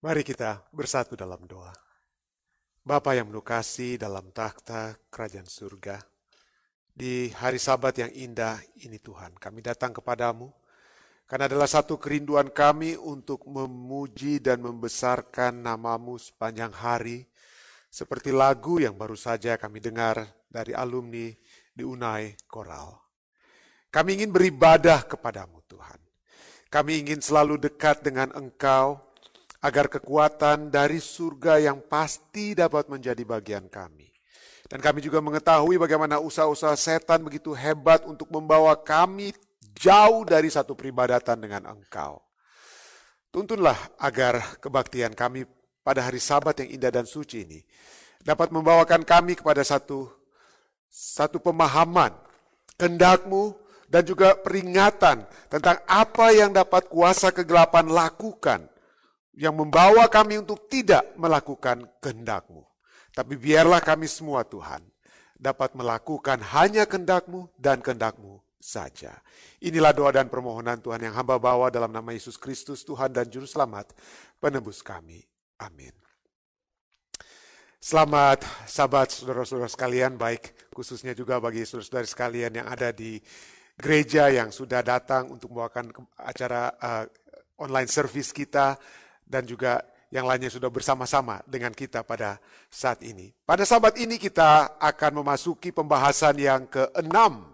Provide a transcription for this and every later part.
Mari kita bersatu dalam doa. Bapa yang menukasi dalam takhta kerajaan surga, di hari sabat yang indah ini Tuhan, kami datang kepadamu, karena adalah satu kerinduan kami untuk memuji dan membesarkan namamu sepanjang hari, seperti lagu yang baru saja kami dengar dari alumni di Unai Koral. Kami ingin beribadah kepadamu Tuhan. Kami ingin selalu dekat dengan Engkau, agar kekuatan dari surga yang pasti dapat menjadi bagian kami. Dan kami juga mengetahui bagaimana usaha-usaha setan begitu hebat untuk membawa kami jauh dari satu peribadatan dengan Engkau. Tuntunlah agar kebaktian kami pada hari Sabat yang indah dan suci ini dapat membawakan kami kepada satu satu pemahaman kehendakmu dan juga peringatan tentang apa yang dapat kuasa kegelapan lakukan yang membawa kami untuk tidak melakukan kehendakmu. Tapi biarlah kami semua Tuhan dapat melakukan hanya kehendakmu dan kehendakmu saja. Inilah doa dan permohonan Tuhan yang hamba bawa dalam nama Yesus Kristus Tuhan dan Juru Selamat penebus kami. Amin. Selamat sahabat saudara-saudara sekalian, baik khususnya juga bagi saudara-saudara sekalian yang ada di gereja yang sudah datang untuk membawakan acara uh, online service kita dan juga yang lainnya sudah bersama-sama dengan kita pada saat ini. Pada sahabat ini kita akan memasuki pembahasan yang keenam.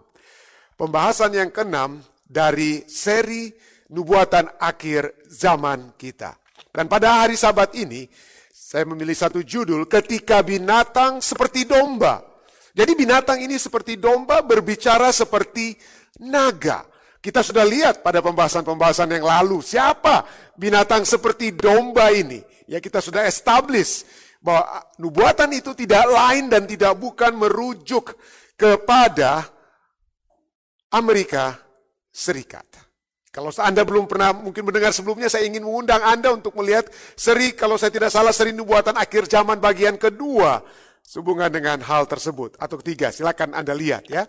Pembahasan yang keenam dari seri nubuatan akhir zaman kita. Dan pada hari sahabat ini, saya memilih satu judul, ketika binatang seperti domba. Jadi binatang ini seperti domba berbicara seperti naga. Kita sudah lihat pada pembahasan-pembahasan yang lalu, siapa binatang seperti domba ini. Ya kita sudah establish bahwa nubuatan itu tidak lain dan tidak bukan merujuk kepada Amerika Serikat. Kalau Anda belum pernah mungkin mendengar sebelumnya, saya ingin mengundang Anda untuk melihat seri, kalau saya tidak salah, seri nubuatan akhir zaman bagian kedua. Sehubungan dengan hal tersebut. Atau ketiga, silakan Anda lihat ya.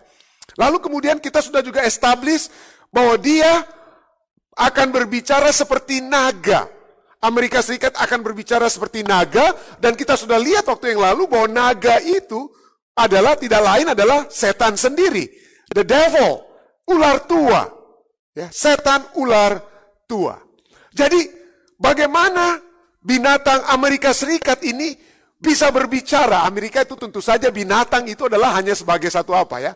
Lalu kemudian kita sudah juga establish bahwa dia akan berbicara seperti naga. Amerika Serikat akan berbicara seperti naga dan kita sudah lihat waktu yang lalu bahwa naga itu adalah tidak lain adalah setan sendiri. The devil, ular tua. Ya, setan ular tua. Jadi bagaimana binatang Amerika Serikat ini bisa berbicara? Amerika itu tentu saja binatang itu adalah hanya sebagai satu apa ya?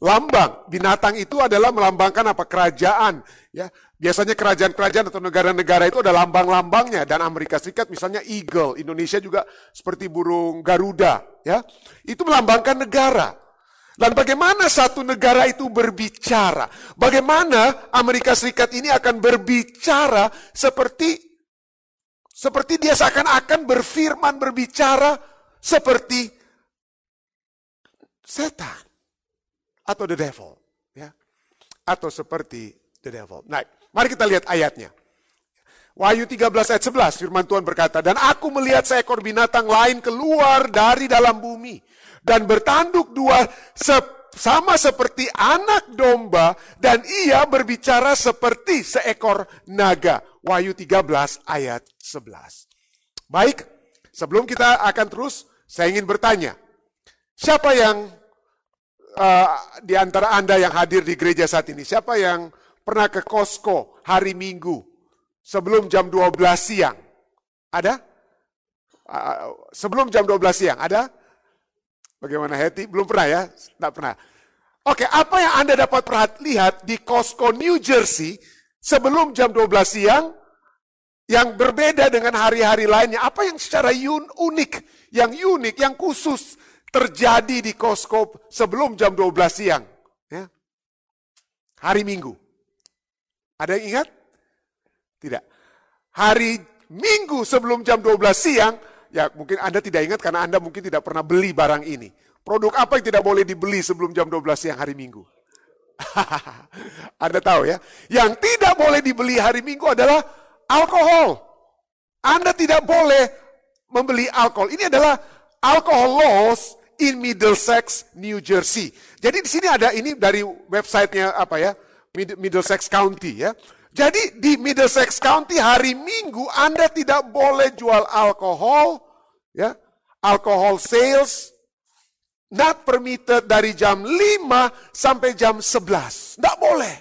Lambang. Binatang itu adalah melambangkan apa? Kerajaan. Ya, biasanya kerajaan-kerajaan atau negara-negara itu ada lambang-lambangnya. Dan Amerika Serikat misalnya eagle, Indonesia juga seperti burung garuda. Ya, itu melambangkan negara. Dan bagaimana satu negara itu berbicara? Bagaimana Amerika Serikat ini akan berbicara seperti seperti dia seakan-akan berfirman berbicara seperti setan atau the devil, ya. Atau seperti the devil. Nah, mari kita lihat ayatnya. Wahyu 13 ayat 11 firman Tuhan berkata, "Dan aku melihat seekor binatang lain keluar dari dalam bumi dan bertanduk dua se sama seperti anak domba dan ia berbicara seperti seekor naga." Wahyu 13 ayat 11. Baik, sebelum kita akan terus, saya ingin bertanya, siapa yang uh, di antara Anda yang hadir di gereja saat ini, siapa yang pernah ke Costco hari Minggu sebelum jam 12 siang? Ada? Uh, sebelum jam 12 siang, ada? Bagaimana Heti? Belum pernah ya? Tidak pernah. Oke, apa yang Anda dapat lihat di Costco New Jersey sebelum jam 12 siang yang berbeda dengan hari-hari lainnya? Apa yang secara unik, yang unik, yang khusus terjadi di Costco sebelum jam 12 siang. Ya. Hari Minggu. Ada yang ingat? Tidak. Hari Minggu sebelum jam 12 siang, ya mungkin Anda tidak ingat karena Anda mungkin tidak pernah beli barang ini. Produk apa yang tidak boleh dibeli sebelum jam 12 siang hari Minggu? Anda tahu ya. Yang tidak boleh dibeli hari Minggu adalah alkohol. Anda tidak boleh membeli alkohol. Ini adalah alcohol laws in Middlesex, New Jersey. Jadi di sini ada ini dari websitenya apa ya, Middlesex County ya. Jadi di Middlesex County hari Minggu Anda tidak boleh jual alkohol, ya, alkohol sales, not permitted dari jam 5 sampai jam 11. Tidak boleh.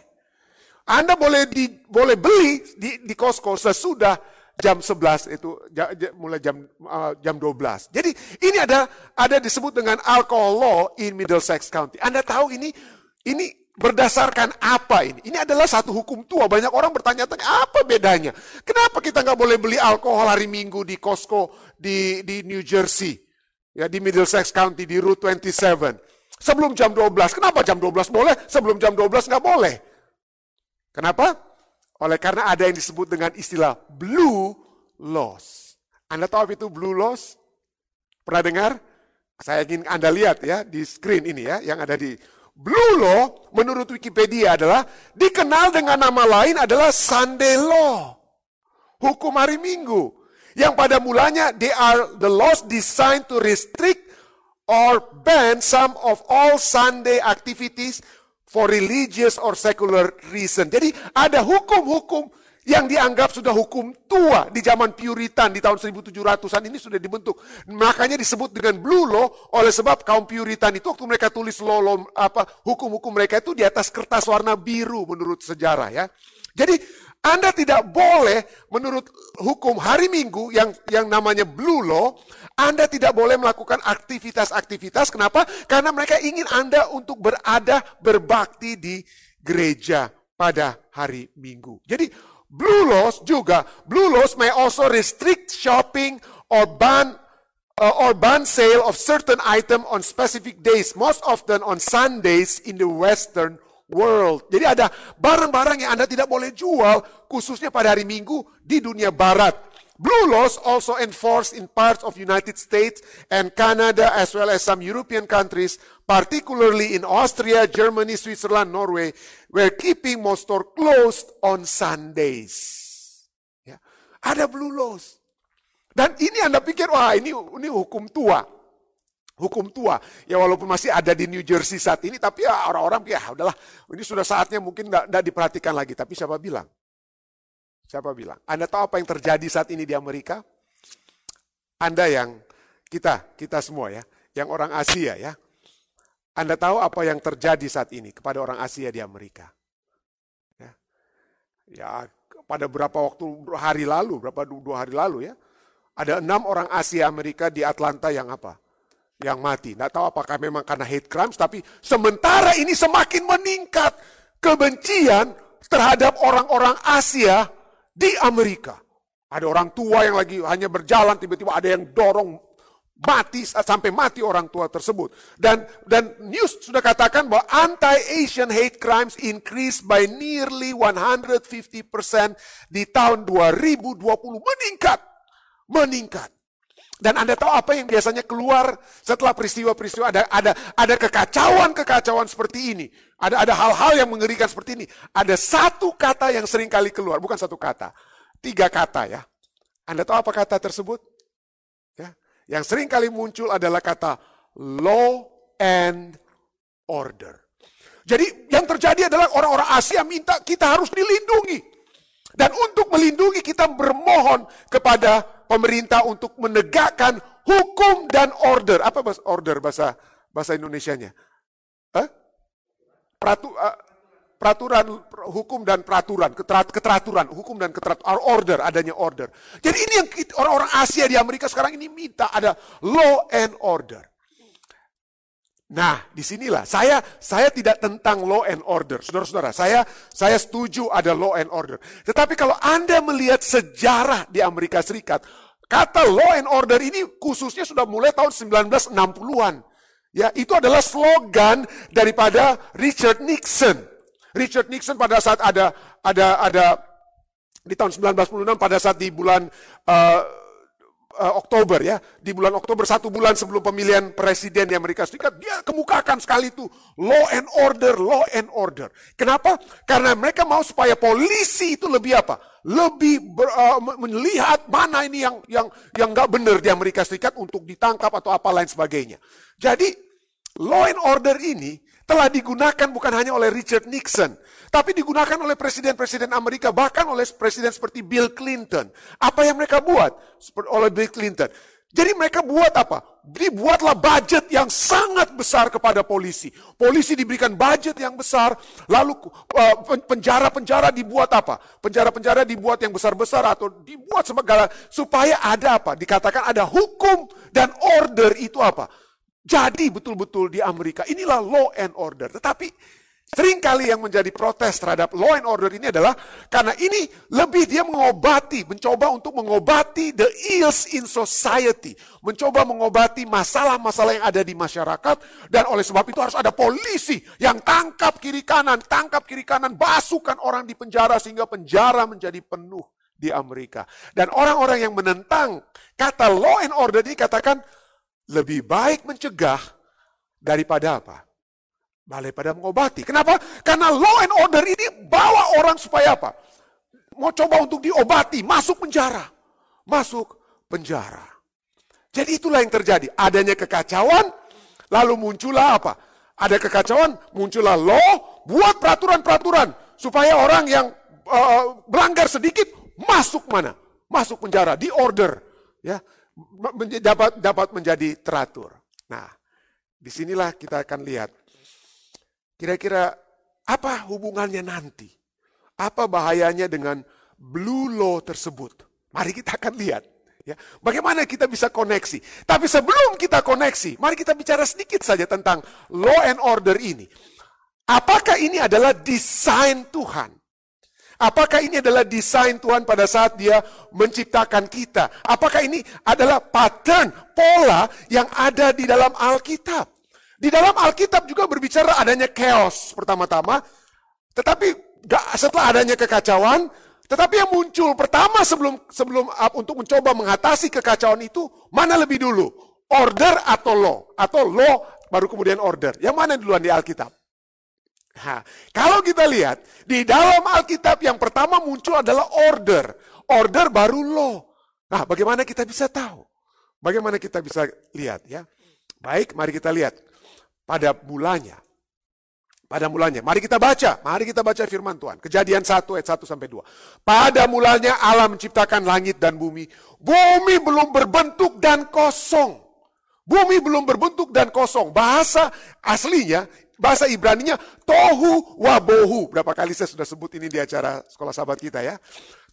Anda boleh di, boleh beli di, di Costco sesudah jam 11 itu mulai jam uh, jam 12. Jadi ini ada ada disebut dengan alcohol law in Middlesex County. Anda tahu ini ini Berdasarkan apa ini? Ini adalah satu hukum tua. Banyak orang bertanya-tanya apa bedanya? Kenapa kita nggak boleh beli alkohol hari Minggu di Costco di, di New Jersey? Ya di Middlesex County di Route 27. Sebelum jam 12. Kenapa jam 12 boleh? Sebelum jam 12 nggak boleh. Kenapa? Oleh karena ada yang disebut dengan istilah blue laws. Anda tahu apa itu blue laws? Pernah dengar? Saya ingin Anda lihat ya di screen ini ya, yang ada di Blue Law menurut Wikipedia adalah dikenal dengan nama lain adalah Sunday Law. Hukum hari Minggu. Yang pada mulanya they are the laws designed to restrict or ban some of all Sunday activities for religious or secular reason. Jadi ada hukum-hukum yang dianggap sudah hukum tua di zaman Puritan di tahun 1700-an ini sudah dibentuk. Makanya disebut dengan Blue Law oleh sebab kaum Puritan itu waktu mereka tulis law, apa hukum-hukum mereka itu di atas kertas warna biru menurut sejarah ya. Jadi Anda tidak boleh menurut hukum hari Minggu yang yang namanya Blue Law, Anda tidak boleh melakukan aktivitas-aktivitas. Kenapa? Karena mereka ingin Anda untuk berada berbakti di gereja pada hari Minggu. Jadi Blue laws juga, blue laws may also restrict shopping or ban uh, or ban sale of certain item on specific days, most often on Sundays in the Western world. Jadi ada barang-barang yang Anda tidak boleh jual khususnya pada hari Minggu di dunia barat. Blue laws also enforced in parts of United States and Canada as well as some European countries, particularly in Austria, Germany, Switzerland, Norway, were keeping most stores closed on Sundays. Ya. Ada blue laws. Dan ini Anda pikir, wah ini, ini hukum tua. Hukum tua. Ya walaupun masih ada di New Jersey saat ini, tapi ya orang-orang, ya udahlah, ini sudah saatnya mungkin tidak diperhatikan lagi. Tapi siapa bilang? Siapa bilang? Anda tahu apa yang terjadi saat ini di Amerika? Anda yang kita, kita semua ya, yang orang Asia ya. Anda tahu apa yang terjadi saat ini kepada orang Asia di Amerika? Ya, ya pada berapa waktu hari lalu, berapa dua hari lalu ya, ada enam orang Asia Amerika di Atlanta yang apa? Yang mati. Tidak tahu apakah memang karena hate crimes, tapi sementara ini semakin meningkat kebencian terhadap orang-orang Asia di Amerika. Ada orang tua yang lagi hanya berjalan, tiba-tiba ada yang dorong mati sampai mati orang tua tersebut. Dan dan news sudah katakan bahwa anti-Asian hate crimes increased by nearly 150% di tahun 2020 meningkat. Meningkat. Dan Anda tahu apa yang biasanya keluar setelah peristiwa-peristiwa ada ada ada kekacauan-kekacauan seperti ini. Ada ada hal-hal yang mengerikan seperti ini. Ada satu kata yang sering kali keluar, bukan satu kata. Tiga kata ya. Anda tahu apa kata tersebut? Ya. Yang sering kali muncul adalah kata law and order. Jadi yang terjadi adalah orang-orang Asia minta kita harus dilindungi. Dan untuk melindungi kita bermohon kepada pemerintah untuk menegakkan hukum dan order. Apa bahasa order bahasa bahasa Indonesianya? Huh? Peratu, uh, peraturan hukum dan peraturan, keteraturan, hukum dan keteraturan, order, adanya order. Jadi ini yang orang-orang Asia di Amerika sekarang ini minta ada law and order. Nah, di sinilah saya saya tidak tentang law and order, saudara-saudara. Saya saya setuju ada law and order. Tetapi kalau anda melihat sejarah di Amerika Serikat, kata law and order ini khususnya sudah mulai tahun 1960-an. Ya, itu adalah slogan daripada Richard Nixon. Richard Nixon pada saat ada ada ada di tahun 1996 pada saat di bulan uh, uh, Oktober ya, di bulan Oktober satu bulan sebelum pemilihan presiden di Amerika Serikat, dia kemukakan sekali itu law and order, law and order. Kenapa? Karena mereka mau supaya polisi itu lebih apa? Lebih ber, uh, melihat mana ini yang yang yang nggak benar di Amerika Serikat untuk ditangkap atau apa lain sebagainya. Jadi law and order ini telah digunakan bukan hanya oleh Richard Nixon, tapi digunakan oleh presiden-presiden Amerika, bahkan oleh presiden seperti Bill Clinton. Apa yang mereka buat oleh Bill Clinton? Jadi mereka buat apa? Dibuatlah budget yang sangat besar kepada polisi. Polisi diberikan budget yang besar, lalu eh, penjara-penjara dibuat apa? Penjara-penjara dibuat yang besar-besar atau dibuat segala supaya ada apa? Dikatakan ada hukum dan order itu apa? Jadi betul-betul di Amerika inilah law and order. Tetapi Seringkali yang menjadi protes terhadap law and order ini adalah karena ini lebih dia mengobati, mencoba untuk mengobati the ills in society, mencoba mengobati masalah-masalah yang ada di masyarakat dan oleh sebab itu harus ada polisi yang tangkap kiri kanan, tangkap kiri kanan, basuhkan orang di penjara sehingga penjara menjadi penuh di Amerika. Dan orang-orang yang menentang kata law and order ini katakan lebih baik mencegah daripada apa? Balai pada mengobati. Kenapa? Karena law and order ini bawa orang supaya apa? Mau coba untuk diobati, masuk penjara. Masuk penjara. Jadi itulah yang terjadi. Adanya kekacauan, lalu muncullah apa? Ada kekacauan, muncullah law, buat peraturan-peraturan. Supaya orang yang uh, melanggar sedikit, masuk mana? Masuk penjara, di order. ya dapat dapat menjadi teratur. Nah, di sinilah kita akan lihat Kira-kira apa hubungannya nanti? Apa bahayanya dengan blue law tersebut? Mari kita akan lihat. Ya, bagaimana kita bisa koneksi? Tapi sebelum kita koneksi, mari kita bicara sedikit saja tentang law and order ini. Apakah ini adalah desain Tuhan? Apakah ini adalah desain Tuhan pada saat Dia menciptakan kita? Apakah ini adalah pattern, pola yang ada di dalam Alkitab? Di dalam Alkitab juga berbicara adanya chaos pertama-tama, tetapi setelah adanya kekacauan, tetapi yang muncul pertama sebelum sebelum uh, untuk mencoba mengatasi kekacauan itu mana lebih dulu? Order atau law? Atau law baru kemudian order. Yang mana duluan di Alkitab? Nah, kalau kita lihat di dalam Alkitab yang pertama muncul adalah order. Order baru law. Nah, bagaimana kita bisa tahu? Bagaimana kita bisa lihat ya? Baik, mari kita lihat pada mulanya. Pada mulanya. Mari kita baca. Mari kita baca firman Tuhan. Kejadian 1 ayat 1 sampai 2. Pada mulanya Allah menciptakan langit dan bumi. Bumi belum berbentuk dan kosong. Bumi belum berbentuk dan kosong. Bahasa aslinya, bahasa Ibraninya tohu wabohu. Berapa kali saya sudah sebut ini di acara sekolah sahabat kita ya.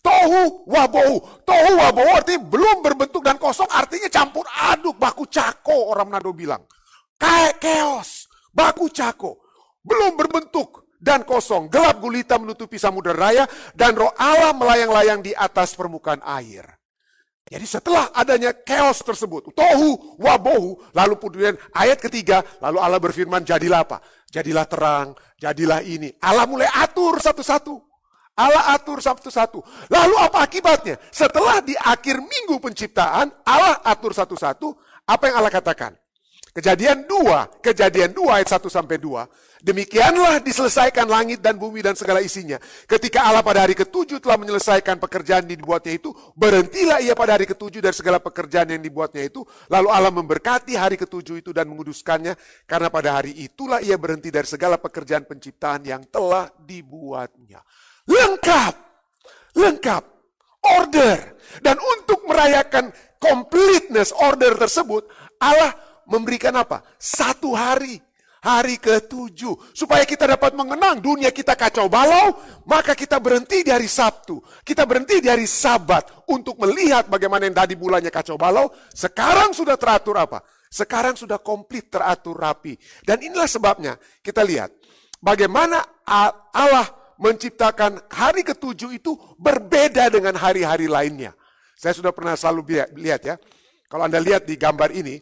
Tohu wabohu. Tohu wabohu artinya belum berbentuk dan kosong artinya campur aduk, baku cako orang Manado bilang. Kayak keos, baku cako, belum berbentuk dan kosong. Gelap gulita menutupi samudera raya dan roh Allah melayang-layang di atas permukaan air. Jadi setelah adanya chaos tersebut, tohu wabohu, lalu kemudian ayat ketiga, lalu Allah berfirman, jadilah apa? Jadilah terang, jadilah ini. Allah mulai atur satu-satu. Allah atur satu-satu. Lalu apa akibatnya? Setelah di akhir minggu penciptaan, Allah atur satu-satu, apa yang Allah katakan? Kejadian 2, kejadian 2 ayat 1 sampai 2. Demikianlah diselesaikan langit dan bumi dan segala isinya. Ketika Allah pada hari ketujuh telah menyelesaikan pekerjaan yang dibuatnya itu, berhentilah ia pada hari ketujuh dari segala pekerjaan yang dibuatnya itu. Lalu Allah memberkati hari ketujuh itu dan menguduskannya, karena pada hari itulah ia berhenti dari segala pekerjaan penciptaan yang telah dibuatnya. Lengkap, lengkap, order. Dan untuk merayakan completeness order tersebut, Allah memberikan apa? Satu hari. Hari ketujuh. Supaya kita dapat mengenang dunia kita kacau balau, maka kita berhenti di hari Sabtu. Kita berhenti di hari Sabat untuk melihat bagaimana yang tadi bulannya kacau balau. Sekarang sudah teratur apa? Sekarang sudah komplit teratur rapi. Dan inilah sebabnya kita lihat bagaimana Allah menciptakan hari ketujuh itu berbeda dengan hari-hari lainnya. Saya sudah pernah selalu lihat ya. Kalau Anda lihat di gambar ini,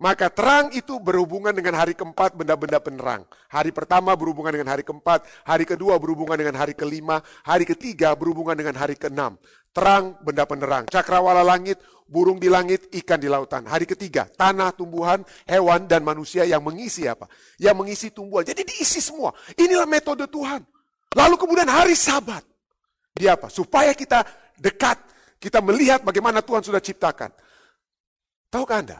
maka terang itu berhubungan dengan hari keempat benda-benda penerang. Hari pertama berhubungan dengan hari keempat, hari kedua berhubungan dengan hari kelima, hari ketiga berhubungan dengan hari keenam. Terang benda penerang, cakrawala langit, burung di langit, ikan di lautan. Hari ketiga, tanah, tumbuhan, hewan, dan manusia yang mengisi apa? Yang mengisi tumbuhan. Jadi diisi semua. Inilah metode Tuhan. Lalu kemudian hari sabat. Dia apa? Supaya kita dekat, kita melihat bagaimana Tuhan sudah ciptakan. Tahukah Anda?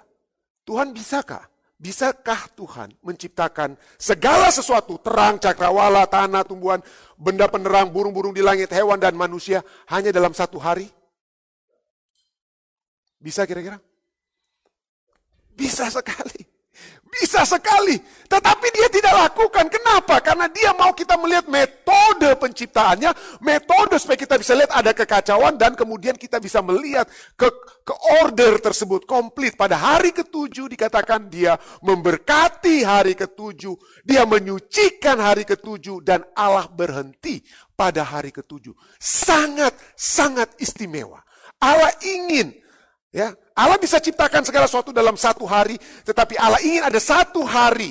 Tuhan bisakah Bisakah Tuhan menciptakan segala sesuatu, terang, cakrawala, tanah, tumbuhan, benda penerang, burung-burung di langit, hewan dan manusia hanya dalam satu hari? Bisa kira-kira? Bisa sekali. Bisa sekali. Tetapi dia tidak lakukan. Kenapa? Karena dia mau kita melihat metode penciptaannya. Metode supaya kita bisa lihat ada kekacauan. Dan kemudian kita bisa melihat ke, ke order tersebut komplit. Pada hari ketujuh dikatakan dia memberkati hari ketujuh. Dia menyucikan hari ketujuh. Dan Allah berhenti pada hari ketujuh. Sangat, sangat istimewa. Allah ingin Ya, Allah bisa ciptakan segala sesuatu dalam satu hari, tetapi Allah ingin ada satu hari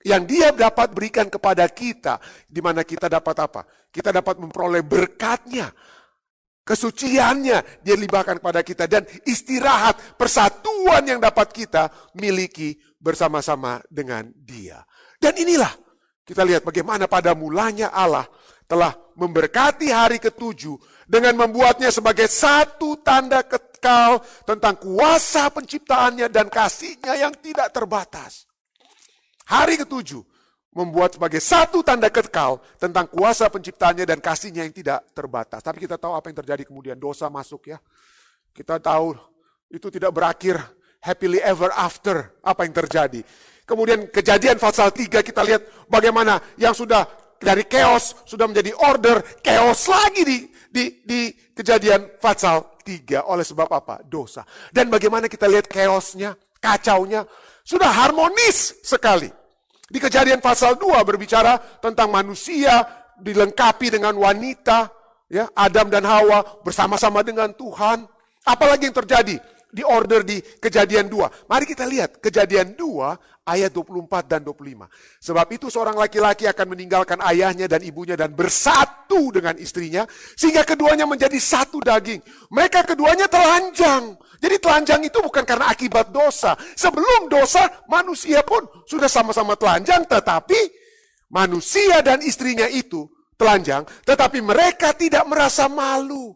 yang dia dapat berikan kepada kita, di mana kita dapat apa? Kita dapat memperoleh berkatnya, kesuciannya dia libatkan kepada kita, dan istirahat, persatuan yang dapat kita miliki bersama-sama dengan dia. Dan inilah, kita lihat bagaimana pada mulanya Allah telah memberkati hari ketujuh dengan membuatnya sebagai satu tanda kekal tentang kuasa penciptaannya dan kasihnya yang tidak terbatas. Hari ketujuh membuat sebagai satu tanda kekal tentang kuasa penciptaannya dan kasihnya yang tidak terbatas. Tapi kita tahu apa yang terjadi kemudian dosa masuk ya. Kita tahu itu tidak berakhir happily ever after apa yang terjadi. Kemudian kejadian pasal 3 kita lihat bagaimana yang sudah dari chaos sudah menjadi order, chaos lagi di di di kejadian pasal 3 oleh sebab apa? Dosa. Dan bagaimana kita lihat chaosnya, kacaunya sudah harmonis sekali. Di kejadian pasal 2 berbicara tentang manusia dilengkapi dengan wanita, ya, Adam dan Hawa bersama-sama dengan Tuhan. Apalagi yang terjadi? Di order di kejadian 2. Mari kita lihat kejadian 2 ayat 24 dan 25. Sebab itu seorang laki-laki akan meninggalkan ayahnya dan ibunya dan bersatu dengan istrinya. Sehingga keduanya menjadi satu daging. Mereka keduanya telanjang. Jadi telanjang itu bukan karena akibat dosa. Sebelum dosa manusia pun sudah sama-sama telanjang. Tetapi manusia dan istrinya itu telanjang. Tetapi mereka tidak merasa malu.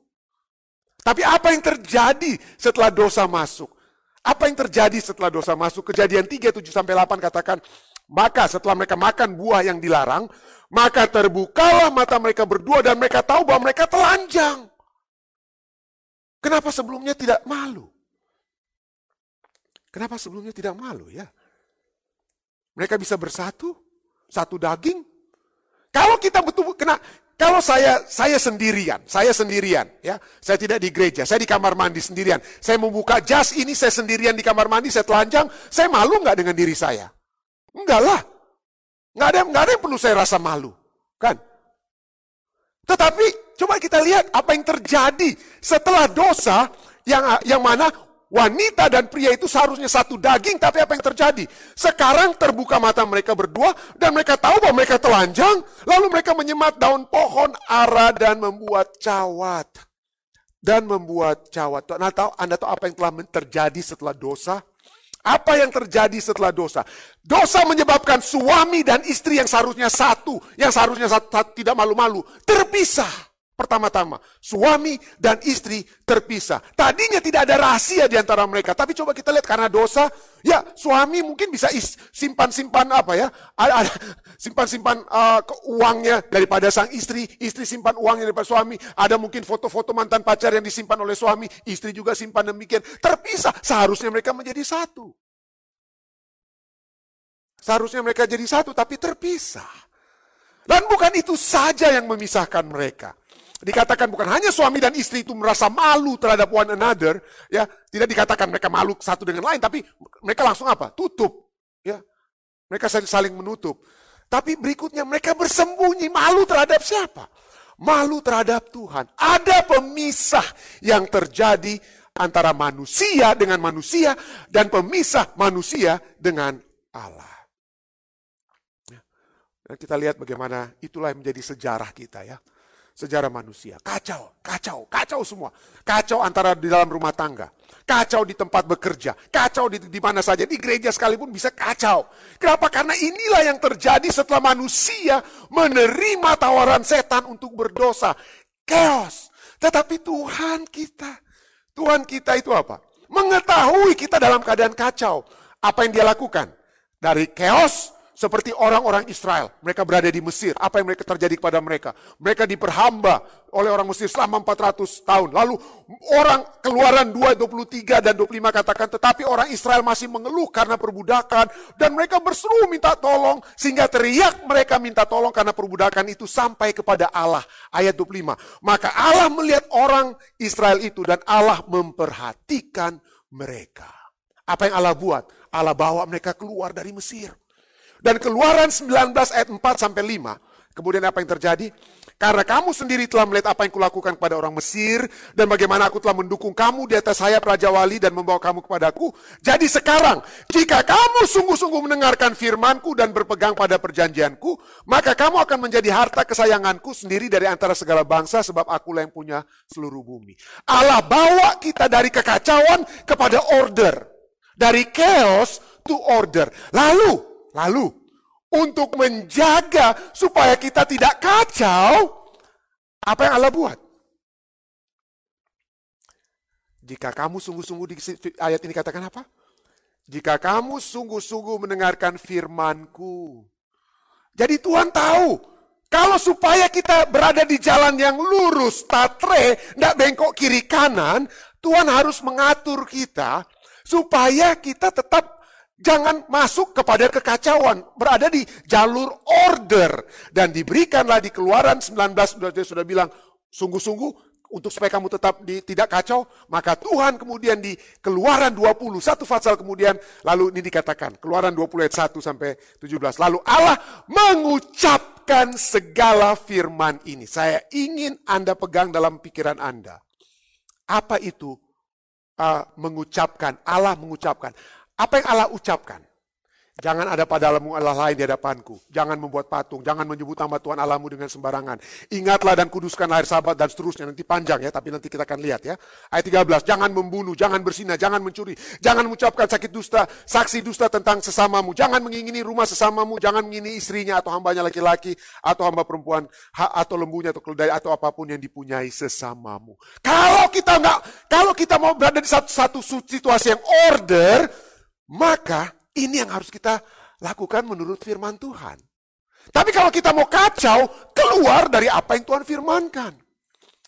Tapi apa yang terjadi setelah dosa masuk? Apa yang terjadi setelah dosa masuk? Kejadian 3, 7 sampai 8 katakan, maka setelah mereka makan buah yang dilarang, maka terbukalah mata mereka berdua dan mereka tahu bahwa mereka telanjang. Kenapa sebelumnya tidak malu? Kenapa sebelumnya tidak malu ya? Mereka bisa bersatu, satu daging. Kalau kita betul kena kalau saya saya sendirian, saya sendirian, ya, saya tidak di gereja, saya di kamar mandi sendirian. Saya membuka jas ini, saya sendirian di kamar mandi, saya telanjang, saya malu nggak dengan diri saya? Enggak lah, nggak ada nggak ada yang perlu saya rasa malu, kan? Tetapi coba kita lihat apa yang terjadi setelah dosa yang yang mana Wanita dan pria itu seharusnya satu daging, tapi apa yang terjadi? Sekarang terbuka mata mereka berdua dan mereka tahu bahwa mereka telanjang, lalu mereka menyemat daun pohon ara dan membuat cawat. Dan membuat cawat. Anda tahu, Anda tahu apa yang telah terjadi setelah dosa? Apa yang terjadi setelah dosa? Dosa menyebabkan suami dan istri yang seharusnya satu, yang seharusnya satu, satu tidak malu-malu, terpisah. Pertama-tama, suami dan istri terpisah. Tadinya tidak ada rahasia di antara mereka, tapi coba kita lihat karena dosa, ya suami mungkin bisa simpan-simpan apa ya, simpan-simpan uh, uangnya daripada sang istri, istri simpan uangnya daripada suami, ada mungkin foto-foto mantan pacar yang disimpan oleh suami, istri juga simpan demikian, terpisah. Seharusnya mereka menjadi satu. Seharusnya mereka jadi satu, tapi terpisah. Dan bukan itu saja yang memisahkan mereka. Dikatakan bukan hanya suami dan istri itu merasa malu terhadap one another, ya, tidak dikatakan mereka malu satu dengan lain, tapi mereka langsung apa? Tutup, ya. Mereka saling menutup. Tapi berikutnya mereka bersembunyi malu terhadap siapa? Malu terhadap Tuhan. Ada pemisah yang terjadi antara manusia dengan manusia dan pemisah manusia dengan Allah. Ya. Dan kita lihat bagaimana itulah yang menjadi sejarah kita ya sejarah manusia. Kacau, kacau, kacau semua. Kacau antara di dalam rumah tangga. Kacau di tempat bekerja. Kacau di, di mana saja. Di gereja sekalipun bisa kacau. Kenapa? Karena inilah yang terjadi setelah manusia menerima tawaran setan untuk berdosa. Chaos. Tetapi Tuhan kita, Tuhan kita itu apa? Mengetahui kita dalam keadaan kacau. Apa yang dia lakukan? Dari chaos seperti orang-orang Israel. Mereka berada di Mesir. Apa yang mereka terjadi kepada mereka? Mereka diperhamba oleh orang Mesir selama 400 tahun. Lalu orang keluaran 2, 23 dan 25 katakan, tetapi orang Israel masih mengeluh karena perbudakan. Dan mereka berseru minta tolong. Sehingga teriak mereka minta tolong karena perbudakan itu sampai kepada Allah. Ayat 25. Maka Allah melihat orang Israel itu dan Allah memperhatikan mereka. Apa yang Allah buat? Allah bawa mereka keluar dari Mesir. Dan keluaran 19 ayat 4 sampai 5. Kemudian apa yang terjadi? Karena kamu sendiri telah melihat apa yang kulakukan kepada orang Mesir dan bagaimana aku telah mendukung kamu di atas sayap Raja Wali dan membawa kamu kepadaku. Jadi sekarang, jika kamu sungguh-sungguh mendengarkan firmanku dan berpegang pada perjanjianku, maka kamu akan menjadi harta kesayanganku sendiri dari antara segala bangsa sebab akulah yang punya seluruh bumi. Allah bawa kita dari kekacauan kepada order. Dari chaos to order. Lalu, Lalu, untuk menjaga supaya kita tidak kacau, apa yang Allah buat? Jika kamu sungguh-sungguh di ayat ini katakan apa? Jika kamu sungguh-sungguh mendengarkan firmanku. Jadi Tuhan tahu, kalau supaya kita berada di jalan yang lurus, tatre, tidak bengkok kiri kanan, Tuhan harus mengatur kita supaya kita tetap Jangan masuk kepada kekacauan, berada di jalur order dan diberikanlah di Keluaran 19 sudah sudah bilang sungguh-sungguh untuk supaya kamu tetap di, tidak kacau, maka Tuhan kemudian di Keluaran 20 satu pasal kemudian lalu ini dikatakan Keluaran 20 ayat 1 sampai 17. Lalu Allah mengucapkan segala firman ini. Saya ingin Anda pegang dalam pikiran Anda. Apa itu uh, mengucapkan? Allah mengucapkan. Apa yang Allah ucapkan? Jangan ada padamu Allah lain di hadapanku. Jangan membuat patung. Jangan menyebut nama Tuhan Allahmu dengan sembarangan. Ingatlah dan kuduskan lahir sahabat dan seterusnya. Nanti panjang ya, tapi nanti kita akan lihat ya. Ayat 13, jangan membunuh, jangan bersinah, jangan mencuri. Jangan mengucapkan sakit dusta, saksi dusta tentang sesamamu. Jangan mengingini rumah sesamamu. Jangan mengingini istrinya atau hambanya laki-laki. Atau hamba perempuan, atau lembunya atau keledai, atau apa pun yang dipunyai sesamamu. Kalau kita nggak, kalau kita mau berada di satu, satu situasi yang order, maka ini yang harus kita lakukan menurut firman Tuhan. Tapi kalau kita mau kacau, keluar dari apa yang Tuhan firmankan.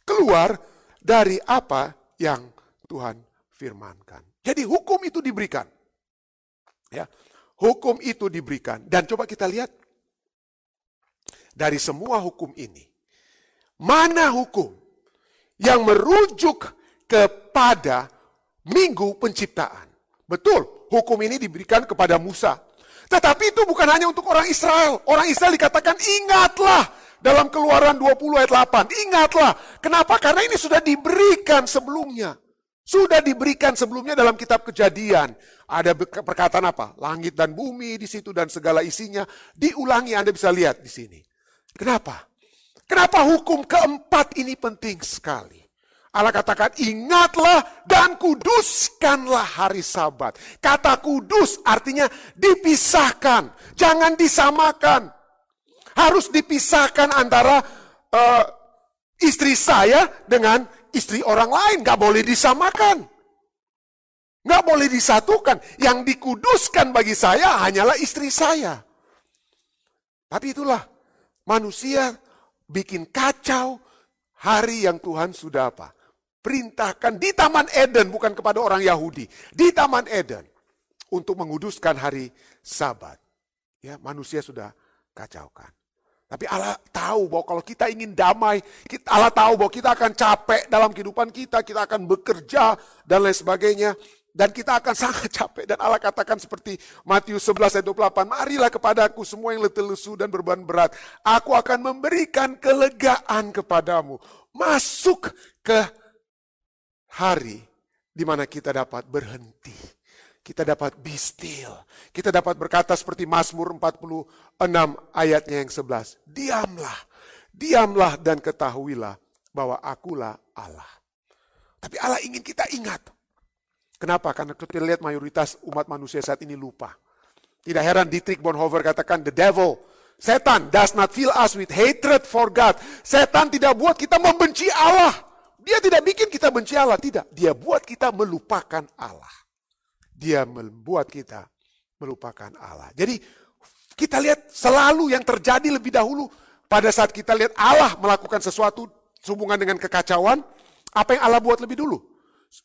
Keluar dari apa yang Tuhan firmankan. Jadi hukum itu diberikan. Ya, hukum itu diberikan. Dan coba kita lihat dari semua hukum ini. Mana hukum yang merujuk kepada minggu penciptaan? Betul, hukum ini diberikan kepada Musa. Tetapi itu bukan hanya untuk orang Israel. Orang Israel dikatakan ingatlah dalam keluaran 20 ayat 8. Ingatlah. Kenapa? Karena ini sudah diberikan sebelumnya. Sudah diberikan sebelumnya dalam kitab kejadian. Ada perkataan apa? Langit dan bumi di situ dan segala isinya. Diulangi Anda bisa lihat di sini. Kenapa? Kenapa hukum keempat ini penting sekali? Allah katakan, ingatlah dan kuduskanlah hari sabat. Kata kudus artinya dipisahkan, jangan disamakan. Harus dipisahkan antara uh, istri saya dengan istri orang lain. Gak boleh disamakan. Gak boleh disatukan. Yang dikuduskan bagi saya hanyalah istri saya. Tapi itulah manusia bikin kacau hari yang Tuhan sudah apa? Perintahkan di Taman Eden, bukan kepada orang Yahudi. Di Taman Eden. Untuk menguduskan hari sabat. Ya, manusia sudah kacaukan. Tapi Allah tahu bahwa kalau kita ingin damai, Allah tahu bahwa kita akan capek dalam kehidupan kita, kita akan bekerja dan lain sebagainya. Dan kita akan sangat capek. Dan Allah katakan seperti Matius 11 ayat 28, Marilah kepadaku semua yang letih lesu dan beban berat. Aku akan memberikan kelegaan kepadamu. Masuk ke hari di mana kita dapat berhenti. Kita dapat be still. Kita dapat berkata seperti Mazmur 46 ayatnya yang 11. Diamlah, diamlah dan ketahuilah bahwa akulah Allah. Tapi Allah ingin kita ingat. Kenapa? Karena kita lihat mayoritas umat manusia saat ini lupa. Tidak heran Dietrich Bonhoeffer katakan, the devil, setan does not fill us with hatred for God. Setan tidak buat kita membenci Allah. Dia tidak bikin kita benci Allah, tidak. Dia buat kita melupakan Allah. Dia membuat kita melupakan Allah. Jadi kita lihat selalu yang terjadi lebih dahulu pada saat kita lihat Allah melakukan sesuatu sehubungan dengan kekacauan, apa yang Allah buat lebih dulu?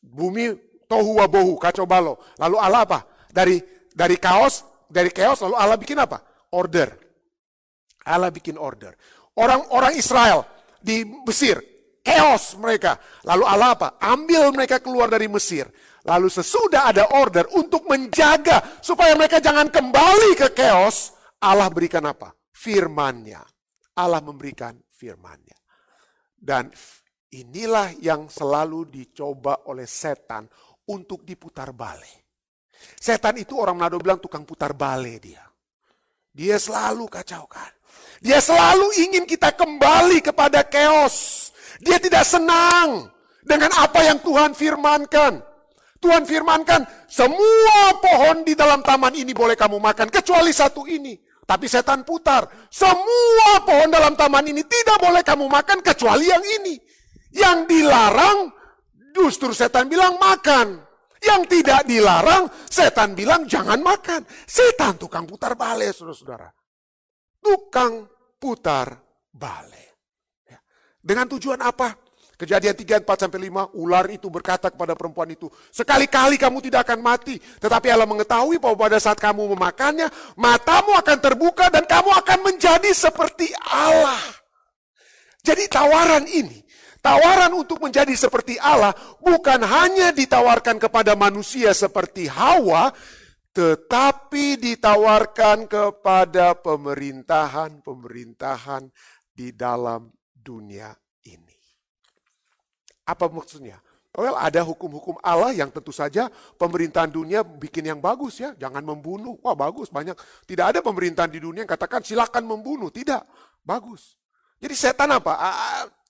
Bumi tohu wabohu, kacau balau. Lalu Allah apa? Dari dari kaos, dari chaos lalu Allah bikin apa? Order. Allah bikin order. Orang-orang Israel di Mesir, chaos mereka. Lalu Allah apa? Ambil mereka keluar dari Mesir. Lalu sesudah ada order untuk menjaga supaya mereka jangan kembali ke chaos, Allah berikan apa? Firmannya. Allah memberikan firmannya. Dan inilah yang selalu dicoba oleh setan untuk diputar balik. Setan itu orang Manado bilang tukang putar balik dia. Dia selalu kacaukan. Dia selalu ingin kita kembali kepada chaos. Dia tidak senang dengan apa yang Tuhan firmankan. Tuhan firmankan, semua pohon di dalam taman ini boleh kamu makan, kecuali satu ini. Tapi setan putar, semua pohon dalam taman ini tidak boleh kamu makan, kecuali yang ini. Yang dilarang, justru setan bilang makan. Yang tidak dilarang, setan bilang jangan makan. Setan tukang putar balik, saudara-saudara. Tukang putar balik. Dengan tujuan apa? Kejadian 3, 4 sampai 5, ular itu berkata kepada perempuan itu, sekali-kali kamu tidak akan mati, tetapi Allah mengetahui bahwa pada saat kamu memakannya, matamu akan terbuka dan kamu akan menjadi seperti Allah. Jadi tawaran ini, tawaran untuk menjadi seperti Allah bukan hanya ditawarkan kepada manusia seperti Hawa, tetapi ditawarkan kepada pemerintahan-pemerintahan di dalam dunia apa maksudnya? Well, ada hukum-hukum Allah yang tentu saja pemerintahan dunia bikin yang bagus ya. Jangan membunuh. Wah bagus, banyak. Tidak ada pemerintahan di dunia yang katakan silakan membunuh. Tidak, bagus. Jadi setan apa?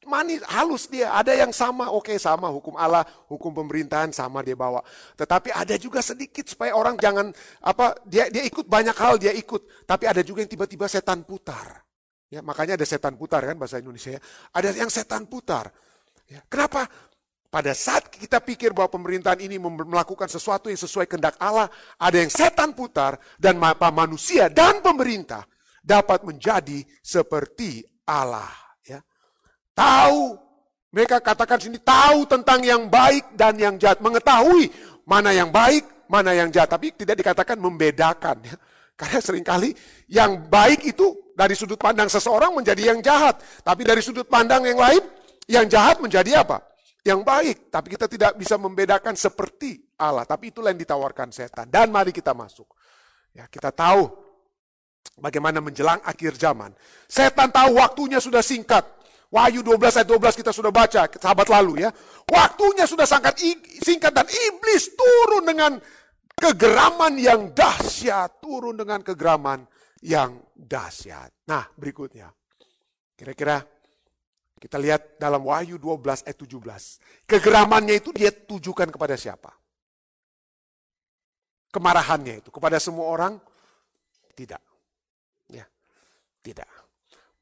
Manis, halus dia. Ada yang sama, oke sama. Hukum Allah, hukum pemerintahan sama dia bawa. Tetapi ada juga sedikit supaya orang jangan, apa dia dia ikut banyak hal dia ikut. Tapi ada juga yang tiba-tiba setan putar. Ya, makanya ada setan putar kan bahasa Indonesia ya. Ada yang setan putar. Ya, kenapa? Pada saat kita pikir bahwa pemerintahan ini melakukan sesuatu yang sesuai kehendak Allah, ada yang setan putar dan manusia dan pemerintah dapat menjadi seperti Allah. Ya. Tahu, mereka katakan sini tahu tentang yang baik dan yang jahat, mengetahui mana yang baik, mana yang jahat, tapi tidak dikatakan membedakan. Ya. Karena sering kali yang baik itu dari sudut pandang seseorang menjadi yang jahat, tapi dari sudut pandang yang lain yang jahat menjadi apa? Yang baik. Tapi kita tidak bisa membedakan seperti Allah. Tapi itulah yang ditawarkan setan. Dan mari kita masuk. Ya, kita tahu bagaimana menjelang akhir zaman. Setan tahu waktunya sudah singkat. Wahyu 12 ayat 12 kita sudah baca, sahabat lalu ya. Waktunya sudah sangat singkat dan iblis turun dengan kegeraman yang dahsyat. Turun dengan kegeraman yang dahsyat. Nah berikutnya. Kira-kira kita lihat dalam Wahyu 12 ayat 17. Kegeramannya itu dia tujukan kepada siapa? Kemarahannya itu kepada semua orang? Tidak. Ya, tidak.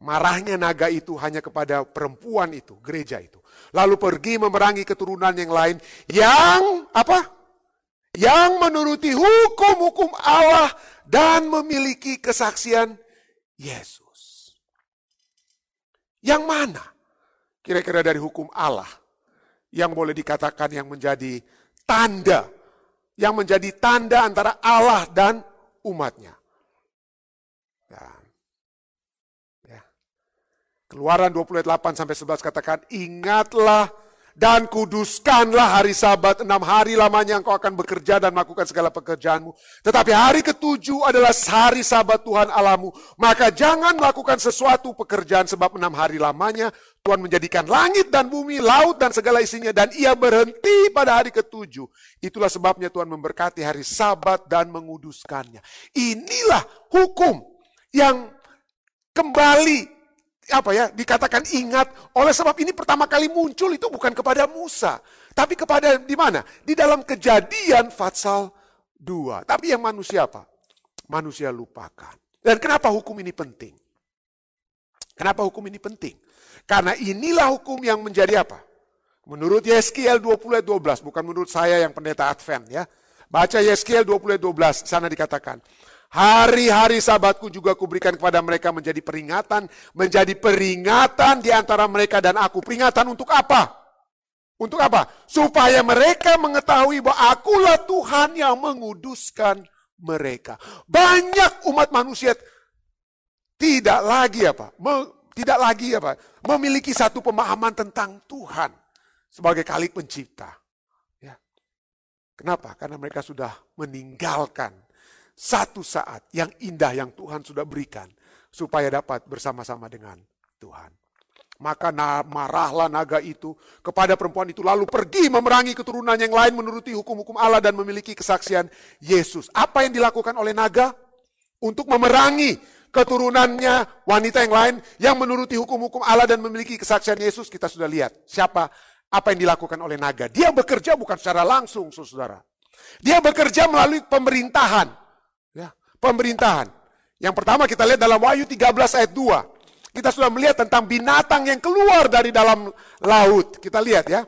Marahnya naga itu hanya kepada perempuan itu, gereja itu. Lalu pergi memerangi keturunan yang lain yang apa? Yang menuruti hukum-hukum Allah dan memiliki kesaksian Yesus. Yang mana? kira-kira dari hukum Allah yang boleh dikatakan yang menjadi tanda, yang menjadi tanda antara Allah dan umatnya. Ya. Ya. Keluaran 28 sampai 11 katakan, ingatlah dan kuduskanlah hari sabat. Enam hari lamanya engkau akan bekerja dan melakukan segala pekerjaanmu. Tetapi hari ketujuh adalah hari sabat Tuhan alamu. Maka jangan melakukan sesuatu pekerjaan sebab enam hari lamanya Tuhan menjadikan langit dan bumi, laut dan segala isinya. Dan ia berhenti pada hari ketujuh. Itulah sebabnya Tuhan memberkati hari sabat dan menguduskannya. Inilah hukum yang kembali apa ya dikatakan ingat. Oleh sebab ini pertama kali muncul itu bukan kepada Musa tapi kepada di mana? Di dalam kejadian Fatsal 2 tapi yang manusia apa? Manusia lupakan. Dan kenapa hukum ini penting? Kenapa hukum ini penting? Karena inilah hukum yang menjadi apa? Menurut Yeskiel 20 12 bukan menurut saya yang pendeta Advent ya. Baca Yeskiel 20 12, sana dikatakan. Hari-hari sabatku juga kuberikan kepada mereka menjadi peringatan, menjadi peringatan di antara mereka dan aku. Peringatan untuk apa? Untuk apa? Supaya mereka mengetahui bahwa akulah Tuhan yang menguduskan mereka. Banyak umat manusia tidak lagi apa? Me, tidak lagi apa? Memiliki satu pemahaman tentang Tuhan sebagai kali pencipta. Ya. Kenapa? Karena mereka sudah meninggalkan satu saat yang indah yang Tuhan sudah berikan supaya dapat bersama-sama dengan Tuhan. Maka marahlah naga itu kepada perempuan itu lalu pergi memerangi keturunan yang lain menuruti hukum-hukum Allah dan memiliki kesaksian Yesus. Apa yang dilakukan oleh naga? Untuk memerangi keturunannya wanita yang lain yang menuruti hukum-hukum Allah dan memiliki kesaksian Yesus. Kita sudah lihat siapa apa yang dilakukan oleh naga. Dia bekerja bukan secara langsung, saudara. Dia bekerja melalui pemerintahan. Ya, pemerintahan. Yang pertama kita lihat dalam Wahyu 13 ayat 2. Kita sudah melihat tentang binatang yang keluar dari dalam laut. Kita lihat ya.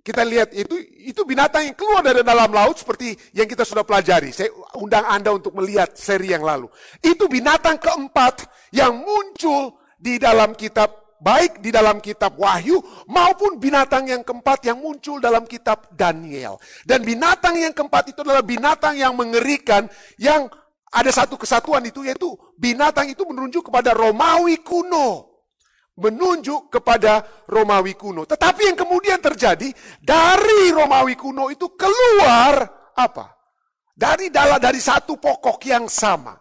Kita lihat itu itu binatang yang keluar dari dalam laut seperti yang kita sudah pelajari. Saya undang Anda untuk melihat seri yang lalu. Itu binatang keempat yang muncul di dalam kitab baik di dalam kitab Wahyu maupun binatang yang keempat yang muncul dalam kitab Daniel. Dan binatang yang keempat itu adalah binatang yang mengerikan yang ada satu kesatuan itu yaitu binatang itu menunjuk kepada Romawi kuno. Menunjuk kepada Romawi kuno. Tetapi yang kemudian terjadi dari Romawi kuno itu keluar apa? Dari dalam dari satu pokok yang sama.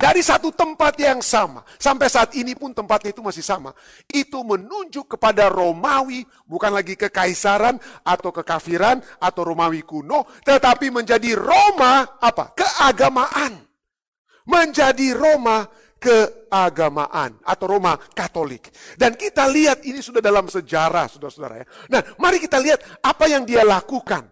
Dari satu tempat yang sama. Sampai saat ini pun tempatnya itu masih sama. Itu menunjuk kepada Romawi. Bukan lagi kekaisaran atau kekafiran atau Romawi kuno. Tetapi menjadi Roma apa? Keagamaan menjadi Roma keagamaan atau Roma Katolik. Dan kita lihat ini sudah dalam sejarah, saudara-saudara ya. Nah, mari kita lihat apa yang dia lakukan.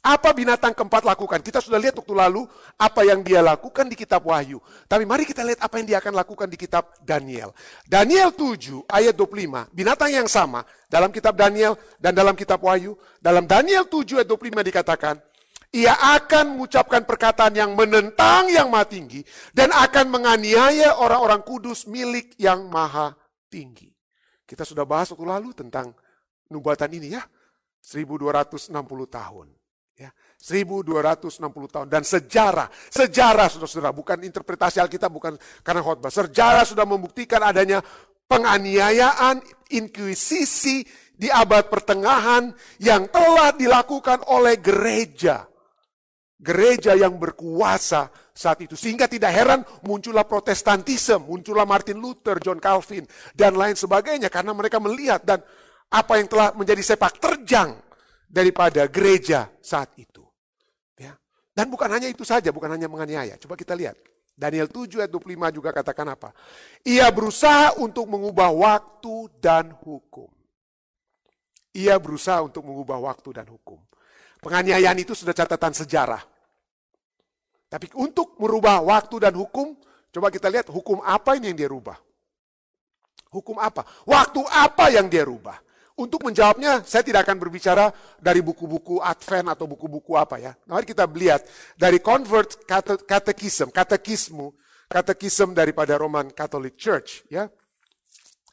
Apa binatang keempat lakukan? Kita sudah lihat waktu lalu apa yang dia lakukan di kitab Wahyu. Tapi mari kita lihat apa yang dia akan lakukan di kitab Daniel. Daniel 7 ayat 25, binatang yang sama dalam kitab Daniel dan dalam kitab Wahyu. Dalam Daniel 7 ayat 25 dikatakan, ia akan mengucapkan perkataan yang menentang yang maha tinggi dan akan menganiaya orang-orang kudus milik yang maha tinggi. Kita sudah bahas waktu lalu tentang nubuatan ini ya. 1260 tahun. Ya, 1260 tahun dan sejarah, sejarah saudara-saudara, bukan interpretasi Alkitab, bukan karena khotbah. Sejarah sudah membuktikan adanya penganiayaan, inkuisisi di abad pertengahan yang telah dilakukan oleh gereja gereja yang berkuasa saat itu. Sehingga tidak heran muncullah protestantisme, muncullah Martin Luther, John Calvin, dan lain sebagainya. Karena mereka melihat dan apa yang telah menjadi sepak terjang daripada gereja saat itu. Ya. Dan bukan hanya itu saja, bukan hanya menganiaya. Coba kita lihat. Daniel 7 ayat 25 juga katakan apa? Ia berusaha untuk mengubah waktu dan hukum. Ia berusaha untuk mengubah waktu dan hukum. Penganiayaan itu sudah catatan sejarah. Tapi untuk merubah waktu dan hukum, coba kita lihat hukum apa ini yang dia rubah. Hukum apa? Waktu apa yang dia rubah? Untuk menjawabnya, saya tidak akan berbicara dari buku-buku Advent atau buku-buku apa ya. Mari kita lihat dari Convert Catechism, katekismu, katekism daripada Roman Catholic Church ya.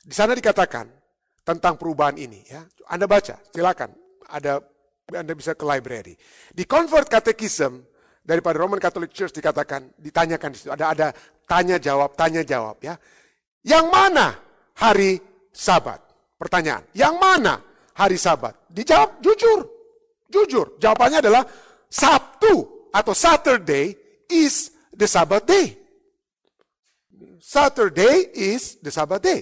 Di sana dikatakan tentang perubahan ini ya. Anda baca, silakan. Ada Anda bisa ke library. Di Convert Catechism daripada Roman Catholic Church dikatakan, ditanyakan di situ. Ada ada tanya jawab, tanya jawab ya. Yang mana hari Sabat? Pertanyaan. Yang mana hari Sabat? Dijawab jujur. Jujur. Jawabannya adalah Sabtu atau Saturday is the Sabbath day. Saturday is the Sabbath day.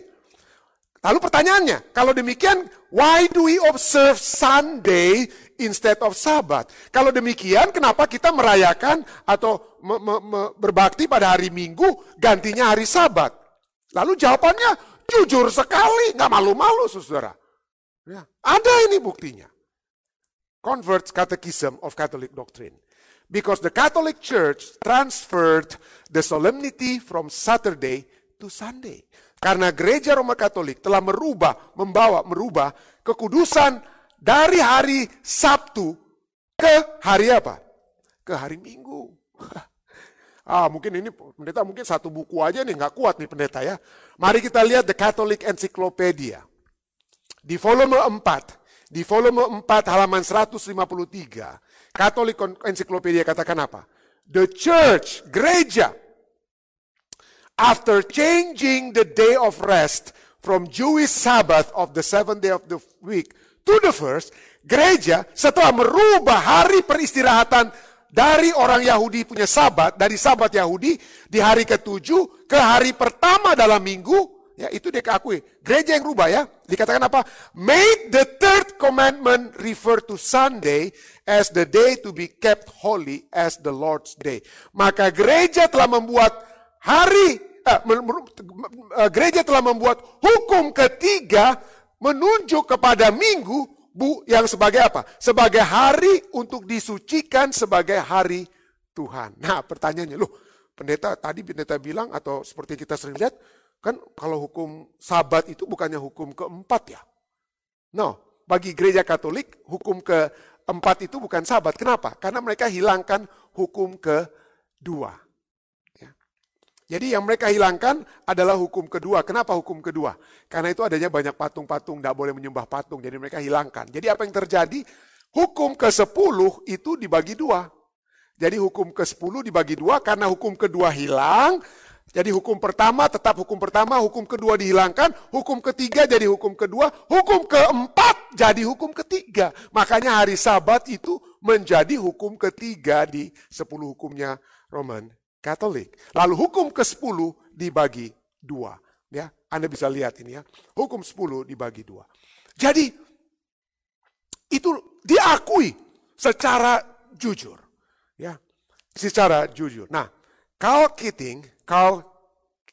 Lalu pertanyaannya, kalau demikian, why do we observe Sunday instead of Sabat? Kalau demikian, kenapa kita merayakan atau me, me, me, berbakti pada hari Minggu, gantinya hari Sabat? Lalu jawabannya, jujur sekali, nggak malu-malu, saudara. Ya, ada ini buktinya. Converts Catechism of Catholic Doctrine. Because the Catholic Church transferred the solemnity from Saturday to Sunday. Karena gereja Roma Katolik telah merubah, membawa, merubah kekudusan dari hari Sabtu ke hari apa? ke hari Minggu. ah mungkin ini pendeta mungkin satu buku aja nih nggak kuat nih pendeta ya. Mari kita lihat The Catholic Encyclopedia. Di volume 4, di volume 4 halaman 153, Catholic Encyclopedia katakan apa? The church, gereja, after changing the day of rest from Jewish Sabbath of the seventh day of the week to the first, gereja setelah merubah hari peristirahatan dari orang Yahudi punya sabat, dari sabat Yahudi di hari ketujuh ke hari pertama dalam minggu, Ya, itu dia keakui. Gereja yang rubah ya. Dikatakan apa? Made the third commandment refer to Sunday as the day to be kept holy as the Lord's day. Maka gereja telah membuat hari eh, eh, gereja telah membuat hukum ketiga menunjuk kepada minggu bu yang sebagai apa? Sebagai hari untuk disucikan sebagai hari Tuhan. Nah, pertanyaannya, loh, pendeta tadi pendeta bilang atau seperti kita sering lihat Kan kalau hukum sabat itu bukannya hukum keempat ya. No, bagi gereja Katolik hukum keempat itu bukan sabat. Kenapa? Karena mereka hilangkan hukum kedua. Jadi yang mereka hilangkan adalah hukum kedua. Kenapa hukum kedua? Karena itu adanya banyak patung-patung, tidak boleh menyembah patung. Jadi mereka hilangkan. Jadi apa yang terjadi? Hukum ke-10 itu dibagi dua. Jadi hukum ke-10 dibagi dua karena hukum kedua hilang, jadi hukum pertama tetap hukum pertama, hukum kedua dihilangkan, hukum ketiga jadi hukum kedua, hukum keempat jadi hukum ketiga. Makanya hari sabat itu menjadi hukum ketiga di sepuluh hukumnya Roman Katolik. Lalu hukum ke sepuluh dibagi dua. Ya, Anda bisa lihat ini ya. Hukum sepuluh dibagi dua. Jadi itu diakui secara jujur. Ya, secara jujur. Nah, Carl Keating Carl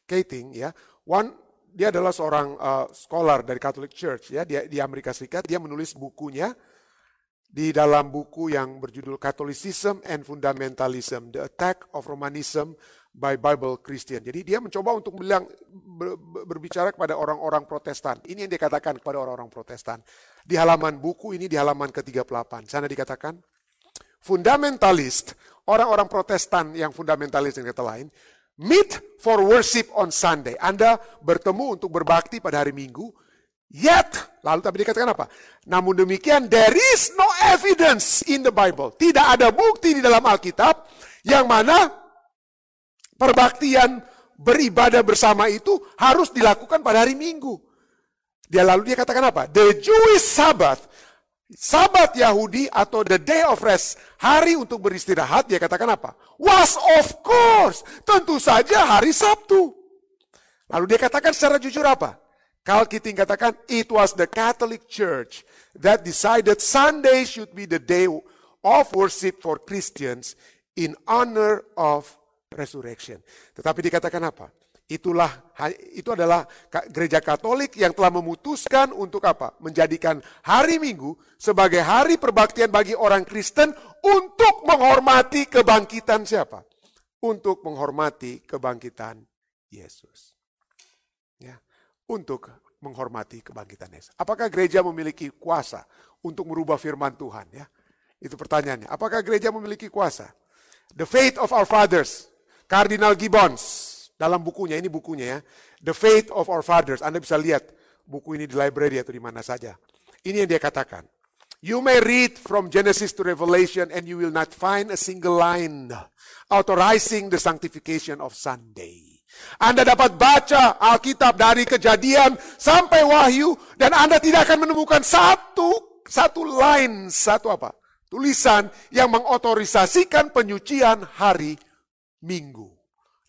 Keating ya, one dia adalah seorang uh, scholar dari Catholic Church ya dia di Amerika Serikat dia menulis bukunya di dalam buku yang berjudul Catholicism and Fundamentalism The Attack of Romanism by Bible Christian. Jadi dia mencoba untuk bilang ber, berbicara kepada orang-orang Protestan. Ini yang dia katakan kepada orang-orang Protestan. Di halaman buku ini di halaman ke-38. Sana dikatakan fundamentalist, orang-orang Protestan yang fundamentalis yang kata lain, meet for worship on Sunday. Anda bertemu untuk berbakti pada hari Minggu. Yet, lalu tapi dikatakan apa? Namun demikian, there is no evidence in the Bible. Tidak ada bukti di dalam Alkitab yang mana perbaktian beribadah bersama itu harus dilakukan pada hari Minggu. Dia lalu dia katakan apa? The Jewish Sabbath Sabat Yahudi atau the day of rest, hari untuk beristirahat, dia katakan apa? Was of course, tentu saja hari Sabtu. Lalu dia katakan secara jujur apa? Carl Keating katakan, it was the Catholic Church that decided Sunday should be the day of worship for Christians in honor of resurrection. Tetapi dikatakan apa? Itulah itu adalah gereja Katolik yang telah memutuskan untuk apa? Menjadikan hari Minggu sebagai hari perbaktian bagi orang Kristen untuk menghormati kebangkitan siapa? Untuk menghormati kebangkitan Yesus. Untuk menghormati kebangkitan Yesus. Apakah gereja memiliki kuasa untuk merubah firman Tuhan ya? Itu pertanyaannya. Apakah gereja memiliki kuasa? The faith of our fathers, Cardinal Gibbons, dalam bukunya, ini bukunya ya. The Faith of Our Fathers. Anda bisa lihat buku ini di library atau di mana saja. Ini yang dia katakan. You may read from Genesis to Revelation and you will not find a single line authorizing the sanctification of Sunday. Anda dapat baca Alkitab dari kejadian sampai wahyu dan Anda tidak akan menemukan satu satu line, satu apa? Tulisan yang mengotorisasikan penyucian hari Minggu.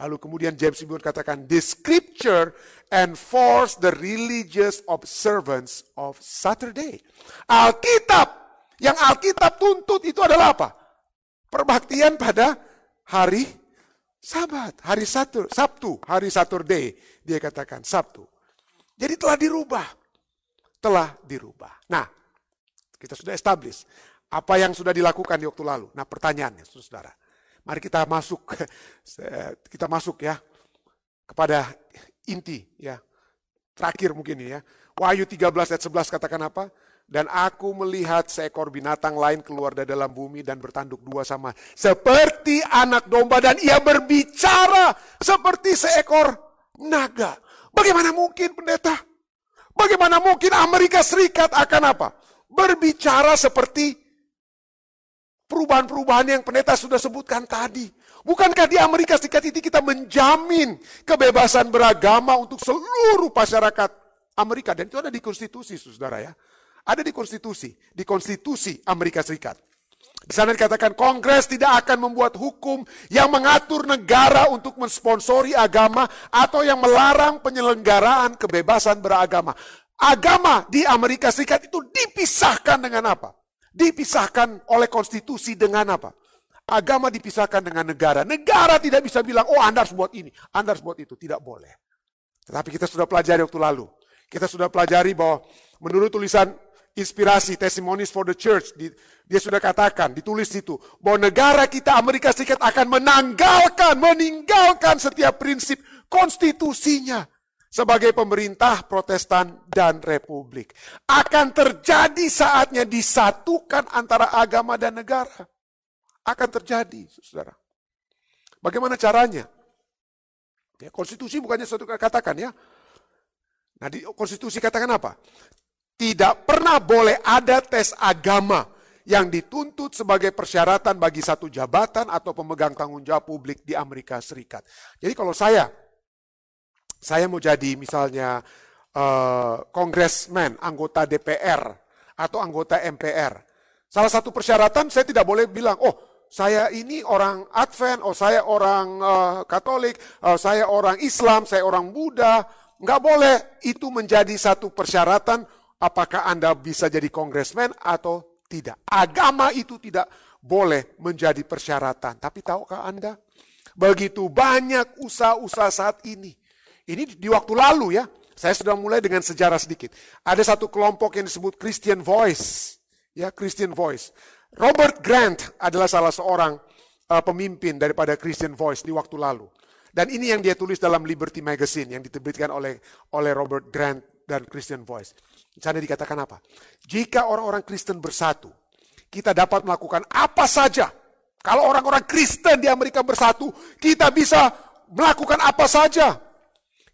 Lalu kemudian James Bond katakan, the scripture enforce the religious observance of Saturday. Alkitab, yang Alkitab tuntut itu adalah apa? Perbaktian pada hari Sabat, hari Sabtu, Sabtu, hari Saturday. Dia katakan Sabtu. Jadi telah dirubah. Telah dirubah. Nah, kita sudah establish apa yang sudah dilakukan di waktu lalu. Nah, pertanyaannya, saudara. Mari kita masuk kita masuk ya kepada inti ya. Terakhir mungkin ya. Wahyu 13 ayat 11 katakan apa? Dan aku melihat seekor binatang lain keluar dari dalam bumi dan bertanduk dua sama. Seperti anak domba dan ia berbicara seperti seekor naga. Bagaimana mungkin pendeta? Bagaimana mungkin Amerika Serikat akan apa? Berbicara seperti perubahan-perubahan yang pendeta sudah sebutkan tadi. Bukankah di Amerika Serikat ini kita menjamin kebebasan beragama untuk seluruh masyarakat Amerika. Dan itu ada di konstitusi, saudara ya. Ada di konstitusi, di konstitusi Amerika Serikat. Di sana dikatakan Kongres tidak akan membuat hukum yang mengatur negara untuk mensponsori agama atau yang melarang penyelenggaraan kebebasan beragama. Agama di Amerika Serikat itu dipisahkan dengan apa? Dipisahkan oleh konstitusi dengan apa? Agama dipisahkan dengan negara. Negara tidak bisa bilang, oh Anda harus buat ini, Anda harus buat itu. Tidak boleh. Tetapi kita sudah pelajari waktu lalu. Kita sudah pelajari bahwa menurut tulisan inspirasi, testimonies for the church, dia sudah katakan, ditulis itu, bahwa negara kita Amerika Serikat akan menanggalkan, meninggalkan setiap prinsip konstitusinya sebagai pemerintah protestan dan republik. Akan terjadi saatnya disatukan antara agama dan negara akan terjadi, saudara. Bagaimana caranya? Ya, konstitusi bukannya suatu katakan ya. Nah di konstitusi katakan apa? Tidak pernah boleh ada tes agama yang dituntut sebagai persyaratan bagi satu jabatan atau pemegang tanggung jawab publik di Amerika Serikat. Jadi kalau saya, saya mau jadi misalnya uh, anggota DPR atau anggota MPR. Salah satu persyaratan saya tidak boleh bilang, oh saya ini orang Advent, oh saya orang uh, Katolik, uh, saya orang Islam, saya orang Buddha. Nggak boleh itu menjadi satu persyaratan apakah Anda bisa jadi kongresmen atau tidak. Agama itu tidak boleh menjadi persyaratan. Tapi tahukah Anda? Begitu banyak usaha-usaha saat ini. Ini di waktu lalu ya. Saya sudah mulai dengan sejarah sedikit. Ada satu kelompok yang disebut Christian Voice. Ya, Christian Voice. Robert Grant adalah salah seorang uh, pemimpin daripada Christian Voice di waktu lalu. Dan ini yang dia tulis dalam Liberty Magazine yang diterbitkan oleh oleh Robert Grant dan Christian Voice. Di sana dikatakan apa? Jika orang-orang Kristen bersatu, kita dapat melakukan apa saja. Kalau orang-orang Kristen di Amerika bersatu, kita bisa melakukan apa saja.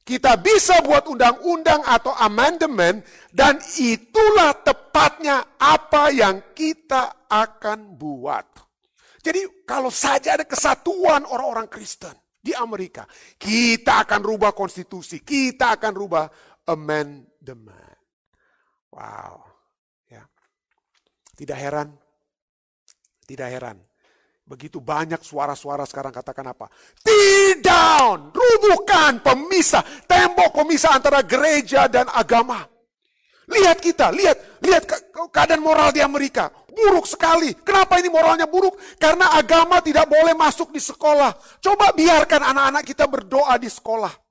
Kita bisa buat undang-undang atau amandemen dan itulah tepatnya apa yang kita akan buat. Jadi kalau saja ada kesatuan orang-orang Kristen di Amerika, kita akan rubah konstitusi, kita akan rubah amandemen. Wow. Ya. Tidak heran, tidak heran Begitu banyak suara-suara sekarang katakan apa? Tear down, rubuhkan pemisah, tembok pemisah antara gereja dan agama. Lihat kita, lihat, lihat keadaan moral di Amerika. Buruk sekali. Kenapa ini moralnya buruk? Karena agama tidak boleh masuk di sekolah. Coba biarkan anak-anak kita berdoa di sekolah.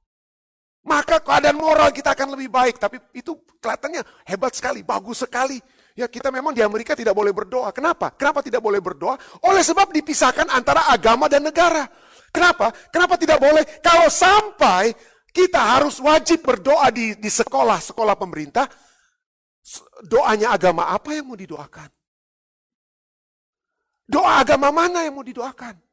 Maka keadaan moral kita akan lebih baik. Tapi itu kelihatannya hebat sekali, bagus sekali. Ya kita memang di Amerika tidak boleh berdoa. Kenapa? Kenapa tidak boleh berdoa? Oleh sebab dipisahkan antara agama dan negara. Kenapa? Kenapa tidak boleh? Kalau sampai kita harus wajib berdoa di, di sekolah, sekolah pemerintah, doanya agama apa yang mau didoakan? Doa agama mana yang mau didoakan?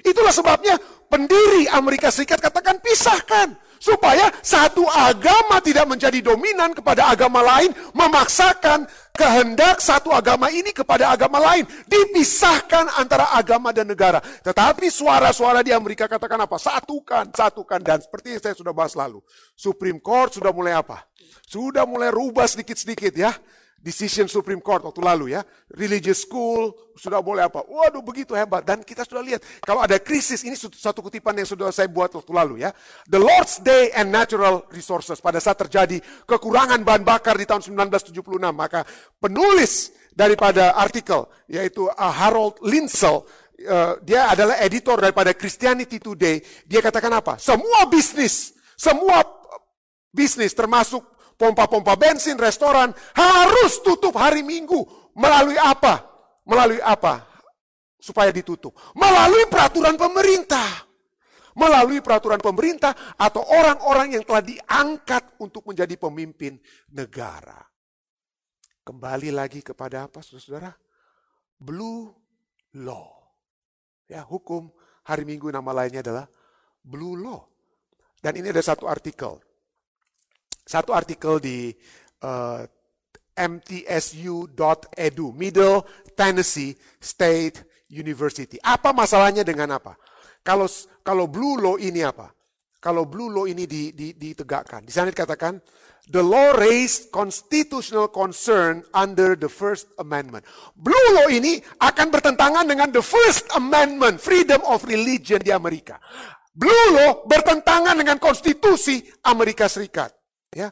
Itulah sebabnya pendiri Amerika Serikat katakan pisahkan. Supaya satu agama tidak menjadi dominan kepada agama lain, memaksakan kehendak satu agama ini kepada agama lain. Dipisahkan antara agama dan negara. Tetapi suara-suara di Amerika katakan apa? Satukan, satukan. Dan seperti yang saya sudah bahas lalu. Supreme Court sudah mulai apa? Sudah mulai rubah sedikit-sedikit ya decision Supreme Court waktu lalu ya. Religious school, sudah boleh apa. Waduh begitu hebat. Dan kita sudah lihat, kalau ada krisis, ini satu kutipan yang sudah saya buat waktu lalu ya. The Lord's Day and Natural Resources. Pada saat terjadi kekurangan bahan bakar di tahun 1976, maka penulis daripada artikel, yaitu uh, Harold Linsell, uh, dia adalah editor daripada Christianity Today. Dia katakan apa? Semua bisnis, semua bisnis termasuk pompa-pompa bensin, restoran harus tutup hari Minggu. Melalui apa? Melalui apa? Supaya ditutup. Melalui peraturan pemerintah. Melalui peraturan pemerintah atau orang-orang yang telah diangkat untuk menjadi pemimpin negara. Kembali lagi kepada apa saudara-saudara? Blue law. Ya, hukum hari Minggu nama lainnya adalah blue law. Dan ini ada satu artikel. Satu artikel di uh, eh, mtsu.edu, Middle Tennessee State University. Apa masalahnya dengan apa? Kalau kalau blue law ini apa? Kalau blue law ini ditegakkan. Di sana dikatakan the law raised constitutional concern under the First Amendment. Blue law ini akan bertentangan dengan the First Amendment, freedom of religion di Amerika. Blue law bertentangan dengan konstitusi Amerika Serikat. Ya.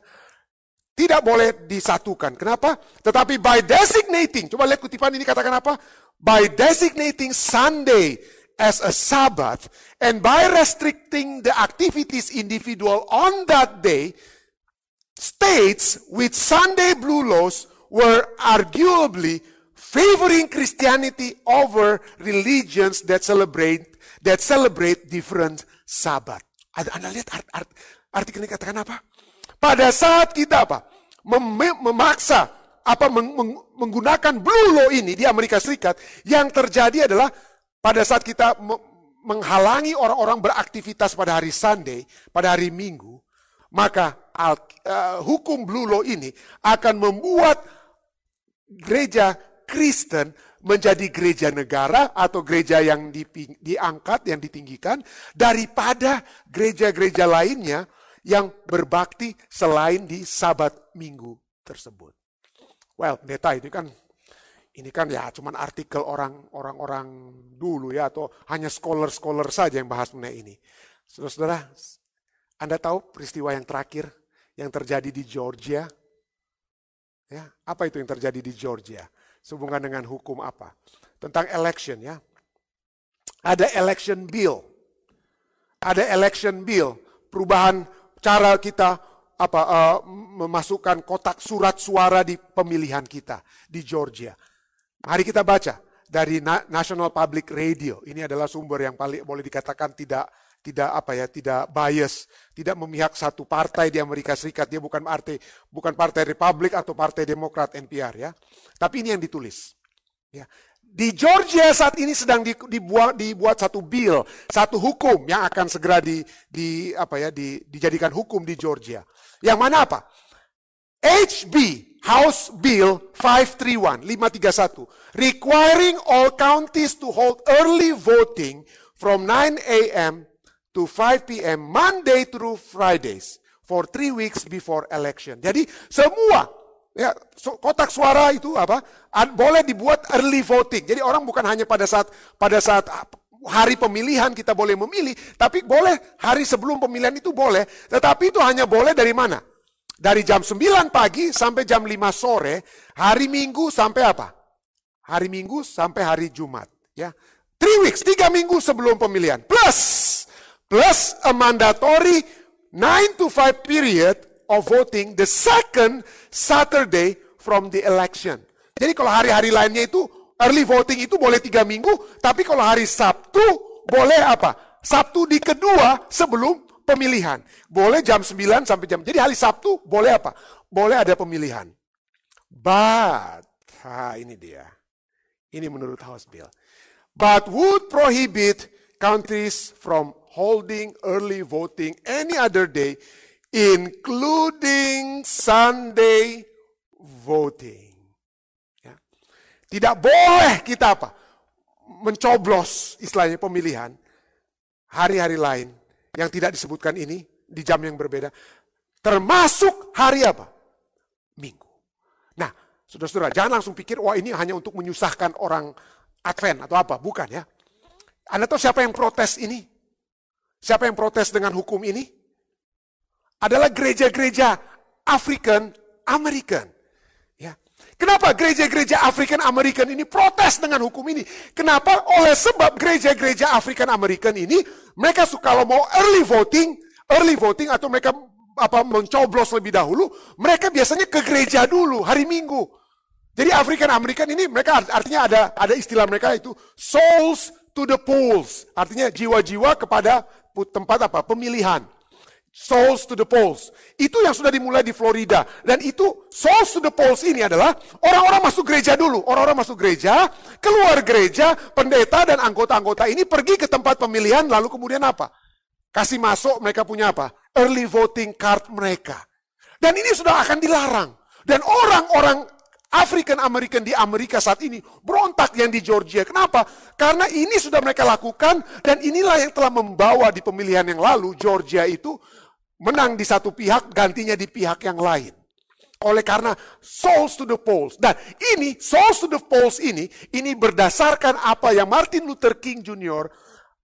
Tidak boleh disatukan. Kenapa? Tetapi by designating, coba lihat kutipan ini katakan apa? By designating Sunday as a Sabbath and by restricting the activities individual on that day, states with Sunday blue laws were arguably favoring Christianity over religions that celebrate that celebrate different Sabbath. Anda lihat art, art, artikel ini katakan apa? Pada saat kita apa? Mem memaksa apa meng menggunakan blue law ini di Amerika Serikat, yang terjadi adalah pada saat kita menghalangi orang-orang beraktivitas pada hari Sunday, pada hari Minggu, maka uh, hukum blue law ini akan membuat gereja Kristen menjadi gereja negara atau gereja yang diangkat, yang ditinggikan daripada gereja-gereja lainnya yang berbakti selain di sabat minggu tersebut. Well, pendeta itu kan ini kan ya cuman artikel orang-orang dulu ya atau hanya scholar-scholar saja yang bahas mengenai ini. Saudara-saudara, Anda tahu peristiwa yang terakhir yang terjadi di Georgia? Ya, apa itu yang terjadi di Georgia? Sehubungan dengan hukum apa? Tentang election ya. Ada election bill. Ada election bill, perubahan cara kita apa uh, memasukkan kotak surat suara di pemilihan kita di Georgia. Mari kita baca dari National Public Radio. Ini adalah sumber yang paling boleh dikatakan tidak tidak apa ya, tidak bias, tidak memihak satu partai di Amerika Serikat. Dia bukan partai bukan partai Republik atau partai Demokrat NPR ya. Tapi ini yang ditulis. Ya. Di Georgia saat ini sedang dibuat, dibuat satu bill, satu hukum yang akan segera di, di apa ya, di, dijadikan hukum di Georgia. Yang mana apa? HB House Bill 531, 531, requiring all counties to hold early voting from 9 a.m. to 5 p.m. Monday through Fridays for three weeks before election. Jadi semua ya kotak suara itu apa boleh dibuat early voting. Jadi orang bukan hanya pada saat pada saat hari pemilihan kita boleh memilih, tapi boleh hari sebelum pemilihan itu boleh, tetapi itu hanya boleh dari mana? Dari jam 9 pagi sampai jam 5 sore, hari Minggu sampai apa? Hari Minggu sampai hari Jumat. Ya, Three weeks, tiga minggu sebelum pemilihan. Plus, plus a mandatory 9 to 5 period of voting the second Saturday from the election. Jadi kalau hari-hari lainnya itu early voting itu boleh tiga minggu, tapi kalau hari Sabtu boleh apa? Sabtu di kedua sebelum pemilihan. Boleh jam 9 sampai jam. Jadi hari Sabtu boleh apa? Boleh ada pemilihan. But, ha, ini dia. Ini menurut House Bill. But would prohibit countries from holding early voting any other day, including Sunday voting. Ya. Tidak boleh kita apa? Mencoblos istilahnya pemilihan hari-hari lain yang tidak disebutkan ini di jam yang berbeda. Termasuk hari apa? Minggu. Nah, saudara-saudara, jangan langsung pikir, wah ini hanya untuk menyusahkan orang Advent atau apa. Bukan ya. Anda tahu siapa yang protes ini? Siapa yang protes dengan hukum ini? Adalah gereja-gereja African American. Ya. Kenapa gereja-gereja African American ini protes dengan hukum ini? Kenapa? Oleh sebab gereja-gereja African American ini mereka suka kalau mau early voting, early voting atau mereka apa mencoblos lebih dahulu, mereka biasanya ke gereja dulu hari Minggu. Jadi African American ini mereka artinya ada ada istilah mereka itu souls to the polls, artinya jiwa-jiwa kepada tempat apa? pemilihan. Souls to the Polls. Itu yang sudah dimulai di Florida. Dan itu Souls to the Polls ini adalah orang-orang masuk gereja dulu. Orang-orang masuk gereja, keluar gereja, pendeta dan anggota-anggota ini pergi ke tempat pemilihan lalu kemudian apa? Kasih masuk mereka punya apa? Early voting card mereka. Dan ini sudah akan dilarang. Dan orang-orang African American di Amerika saat ini berontak yang di Georgia. Kenapa? Karena ini sudah mereka lakukan dan inilah yang telah membawa di pemilihan yang lalu Georgia itu menang di satu pihak, gantinya di pihak yang lain. Oleh karena souls to the polls. Dan ini, souls to the polls ini, ini berdasarkan apa yang Martin Luther King Jr.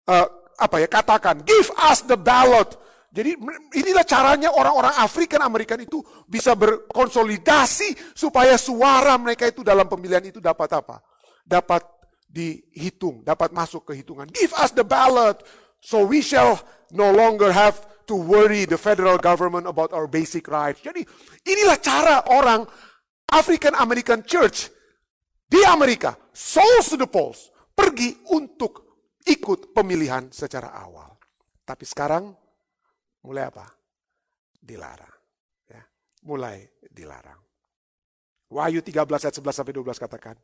Uh, eh, apa ya katakan, give us the ballot jadi inilah caranya orang-orang Afrikan Amerikan itu bisa berkonsolidasi supaya suara mereka itu dalam pemilihan itu dapat apa? Dapat dihitung, dapat masuk ke hitungan. Give us the ballot so we shall no longer have to worry the federal government about our basic rights. Jadi inilah cara orang African American Church di Amerika, souls to the polls, pergi untuk ikut pemilihan secara awal. Tapi sekarang Mulai apa? Dilarang. Ya. Mulai dilarang. Wahyu 13 ayat 11 sampai 12 katakan.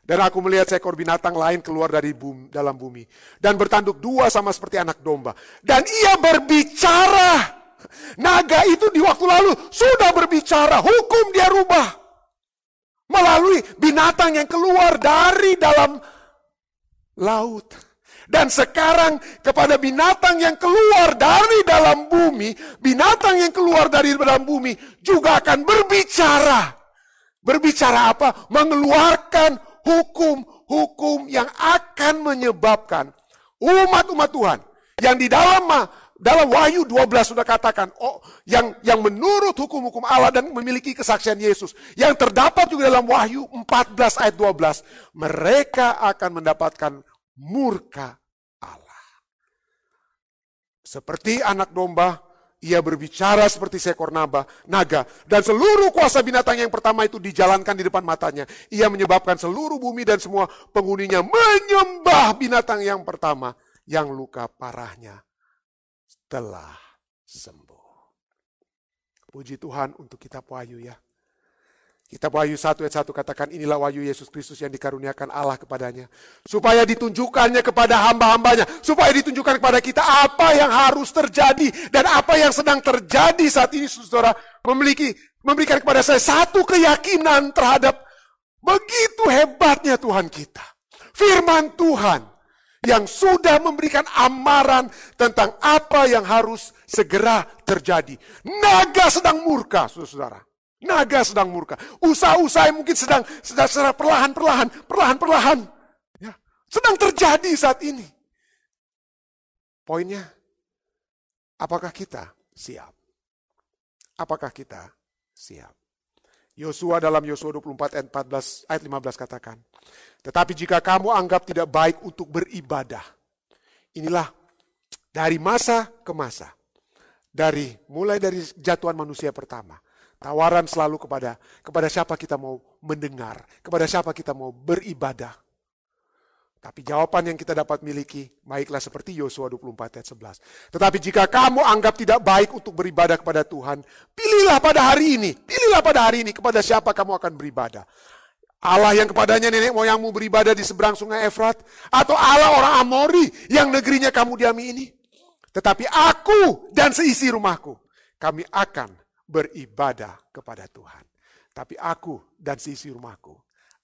Dan aku melihat seekor binatang lain keluar dari bumi, dalam bumi. Dan bertanduk dua sama seperti anak domba. Dan ia berbicara. Naga itu di waktu lalu sudah berbicara. Hukum dia rubah. Melalui binatang yang keluar dari dalam laut. Dan sekarang kepada binatang yang keluar dari dalam bumi, binatang yang keluar dari dalam bumi juga akan berbicara. Berbicara apa? Mengeluarkan hukum-hukum yang akan menyebabkan umat-umat Tuhan yang di dalam dalam Wahyu 12 sudah katakan oh yang yang menurut hukum-hukum Allah dan memiliki kesaksian Yesus yang terdapat juga dalam Wahyu 14 ayat 12 mereka akan mendapatkan murka seperti anak domba, ia berbicara seperti seekor naba, naga. Dan seluruh kuasa binatang yang pertama itu dijalankan di depan matanya. Ia menyebabkan seluruh bumi dan semua penghuninya menyembah binatang yang pertama. Yang luka parahnya telah sembuh. Puji Tuhan untuk kitab Wahyu ya. Kitab Wahyu 1 ayat 1 katakan inilah wahyu Yesus Kristus yang dikaruniakan Allah kepadanya. Supaya ditunjukkannya kepada hamba-hambanya. Supaya ditunjukkan kepada kita apa yang harus terjadi. Dan apa yang sedang terjadi saat ini saudara. Memiliki, memberikan kepada saya satu keyakinan terhadap begitu hebatnya Tuhan kita. Firman Tuhan yang sudah memberikan amaran tentang apa yang harus segera terjadi. Naga sedang murka, saudara. Naga sedang murka. Usaha-usaha mungkin sedang sedang secara perlahan-perlahan, perlahan-perlahan ya, sedang terjadi saat ini. Poinnya, apakah kita siap? Apakah kita siap? Yosua dalam Yosua 24 ayat 14 ayat 15 katakan, "Tetapi jika kamu anggap tidak baik untuk beribadah, inilah dari masa ke masa, dari mulai dari jatuhan manusia pertama, Tawaran selalu kepada kepada siapa kita mau mendengar, kepada siapa kita mau beribadah. Tapi jawaban yang kita dapat miliki, baiklah seperti Yosua 24 ayat 11. Tetapi jika kamu anggap tidak baik untuk beribadah kepada Tuhan, pilihlah pada hari ini, pilihlah pada hari ini kepada siapa kamu akan beribadah. Allah yang kepadanya nenek moyangmu beribadah di seberang sungai Efrat, atau Allah orang Amori yang negerinya kamu diami ini. Tetapi aku dan seisi rumahku, kami akan beribadah kepada Tuhan. Tapi aku dan sisi rumahku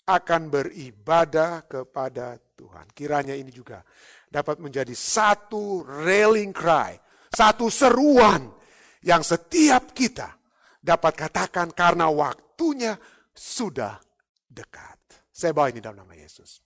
akan beribadah kepada Tuhan. Kiranya ini juga dapat menjadi satu railing cry, satu seruan yang setiap kita dapat katakan karena waktunya sudah dekat. Saya bawa ini dalam nama Yesus.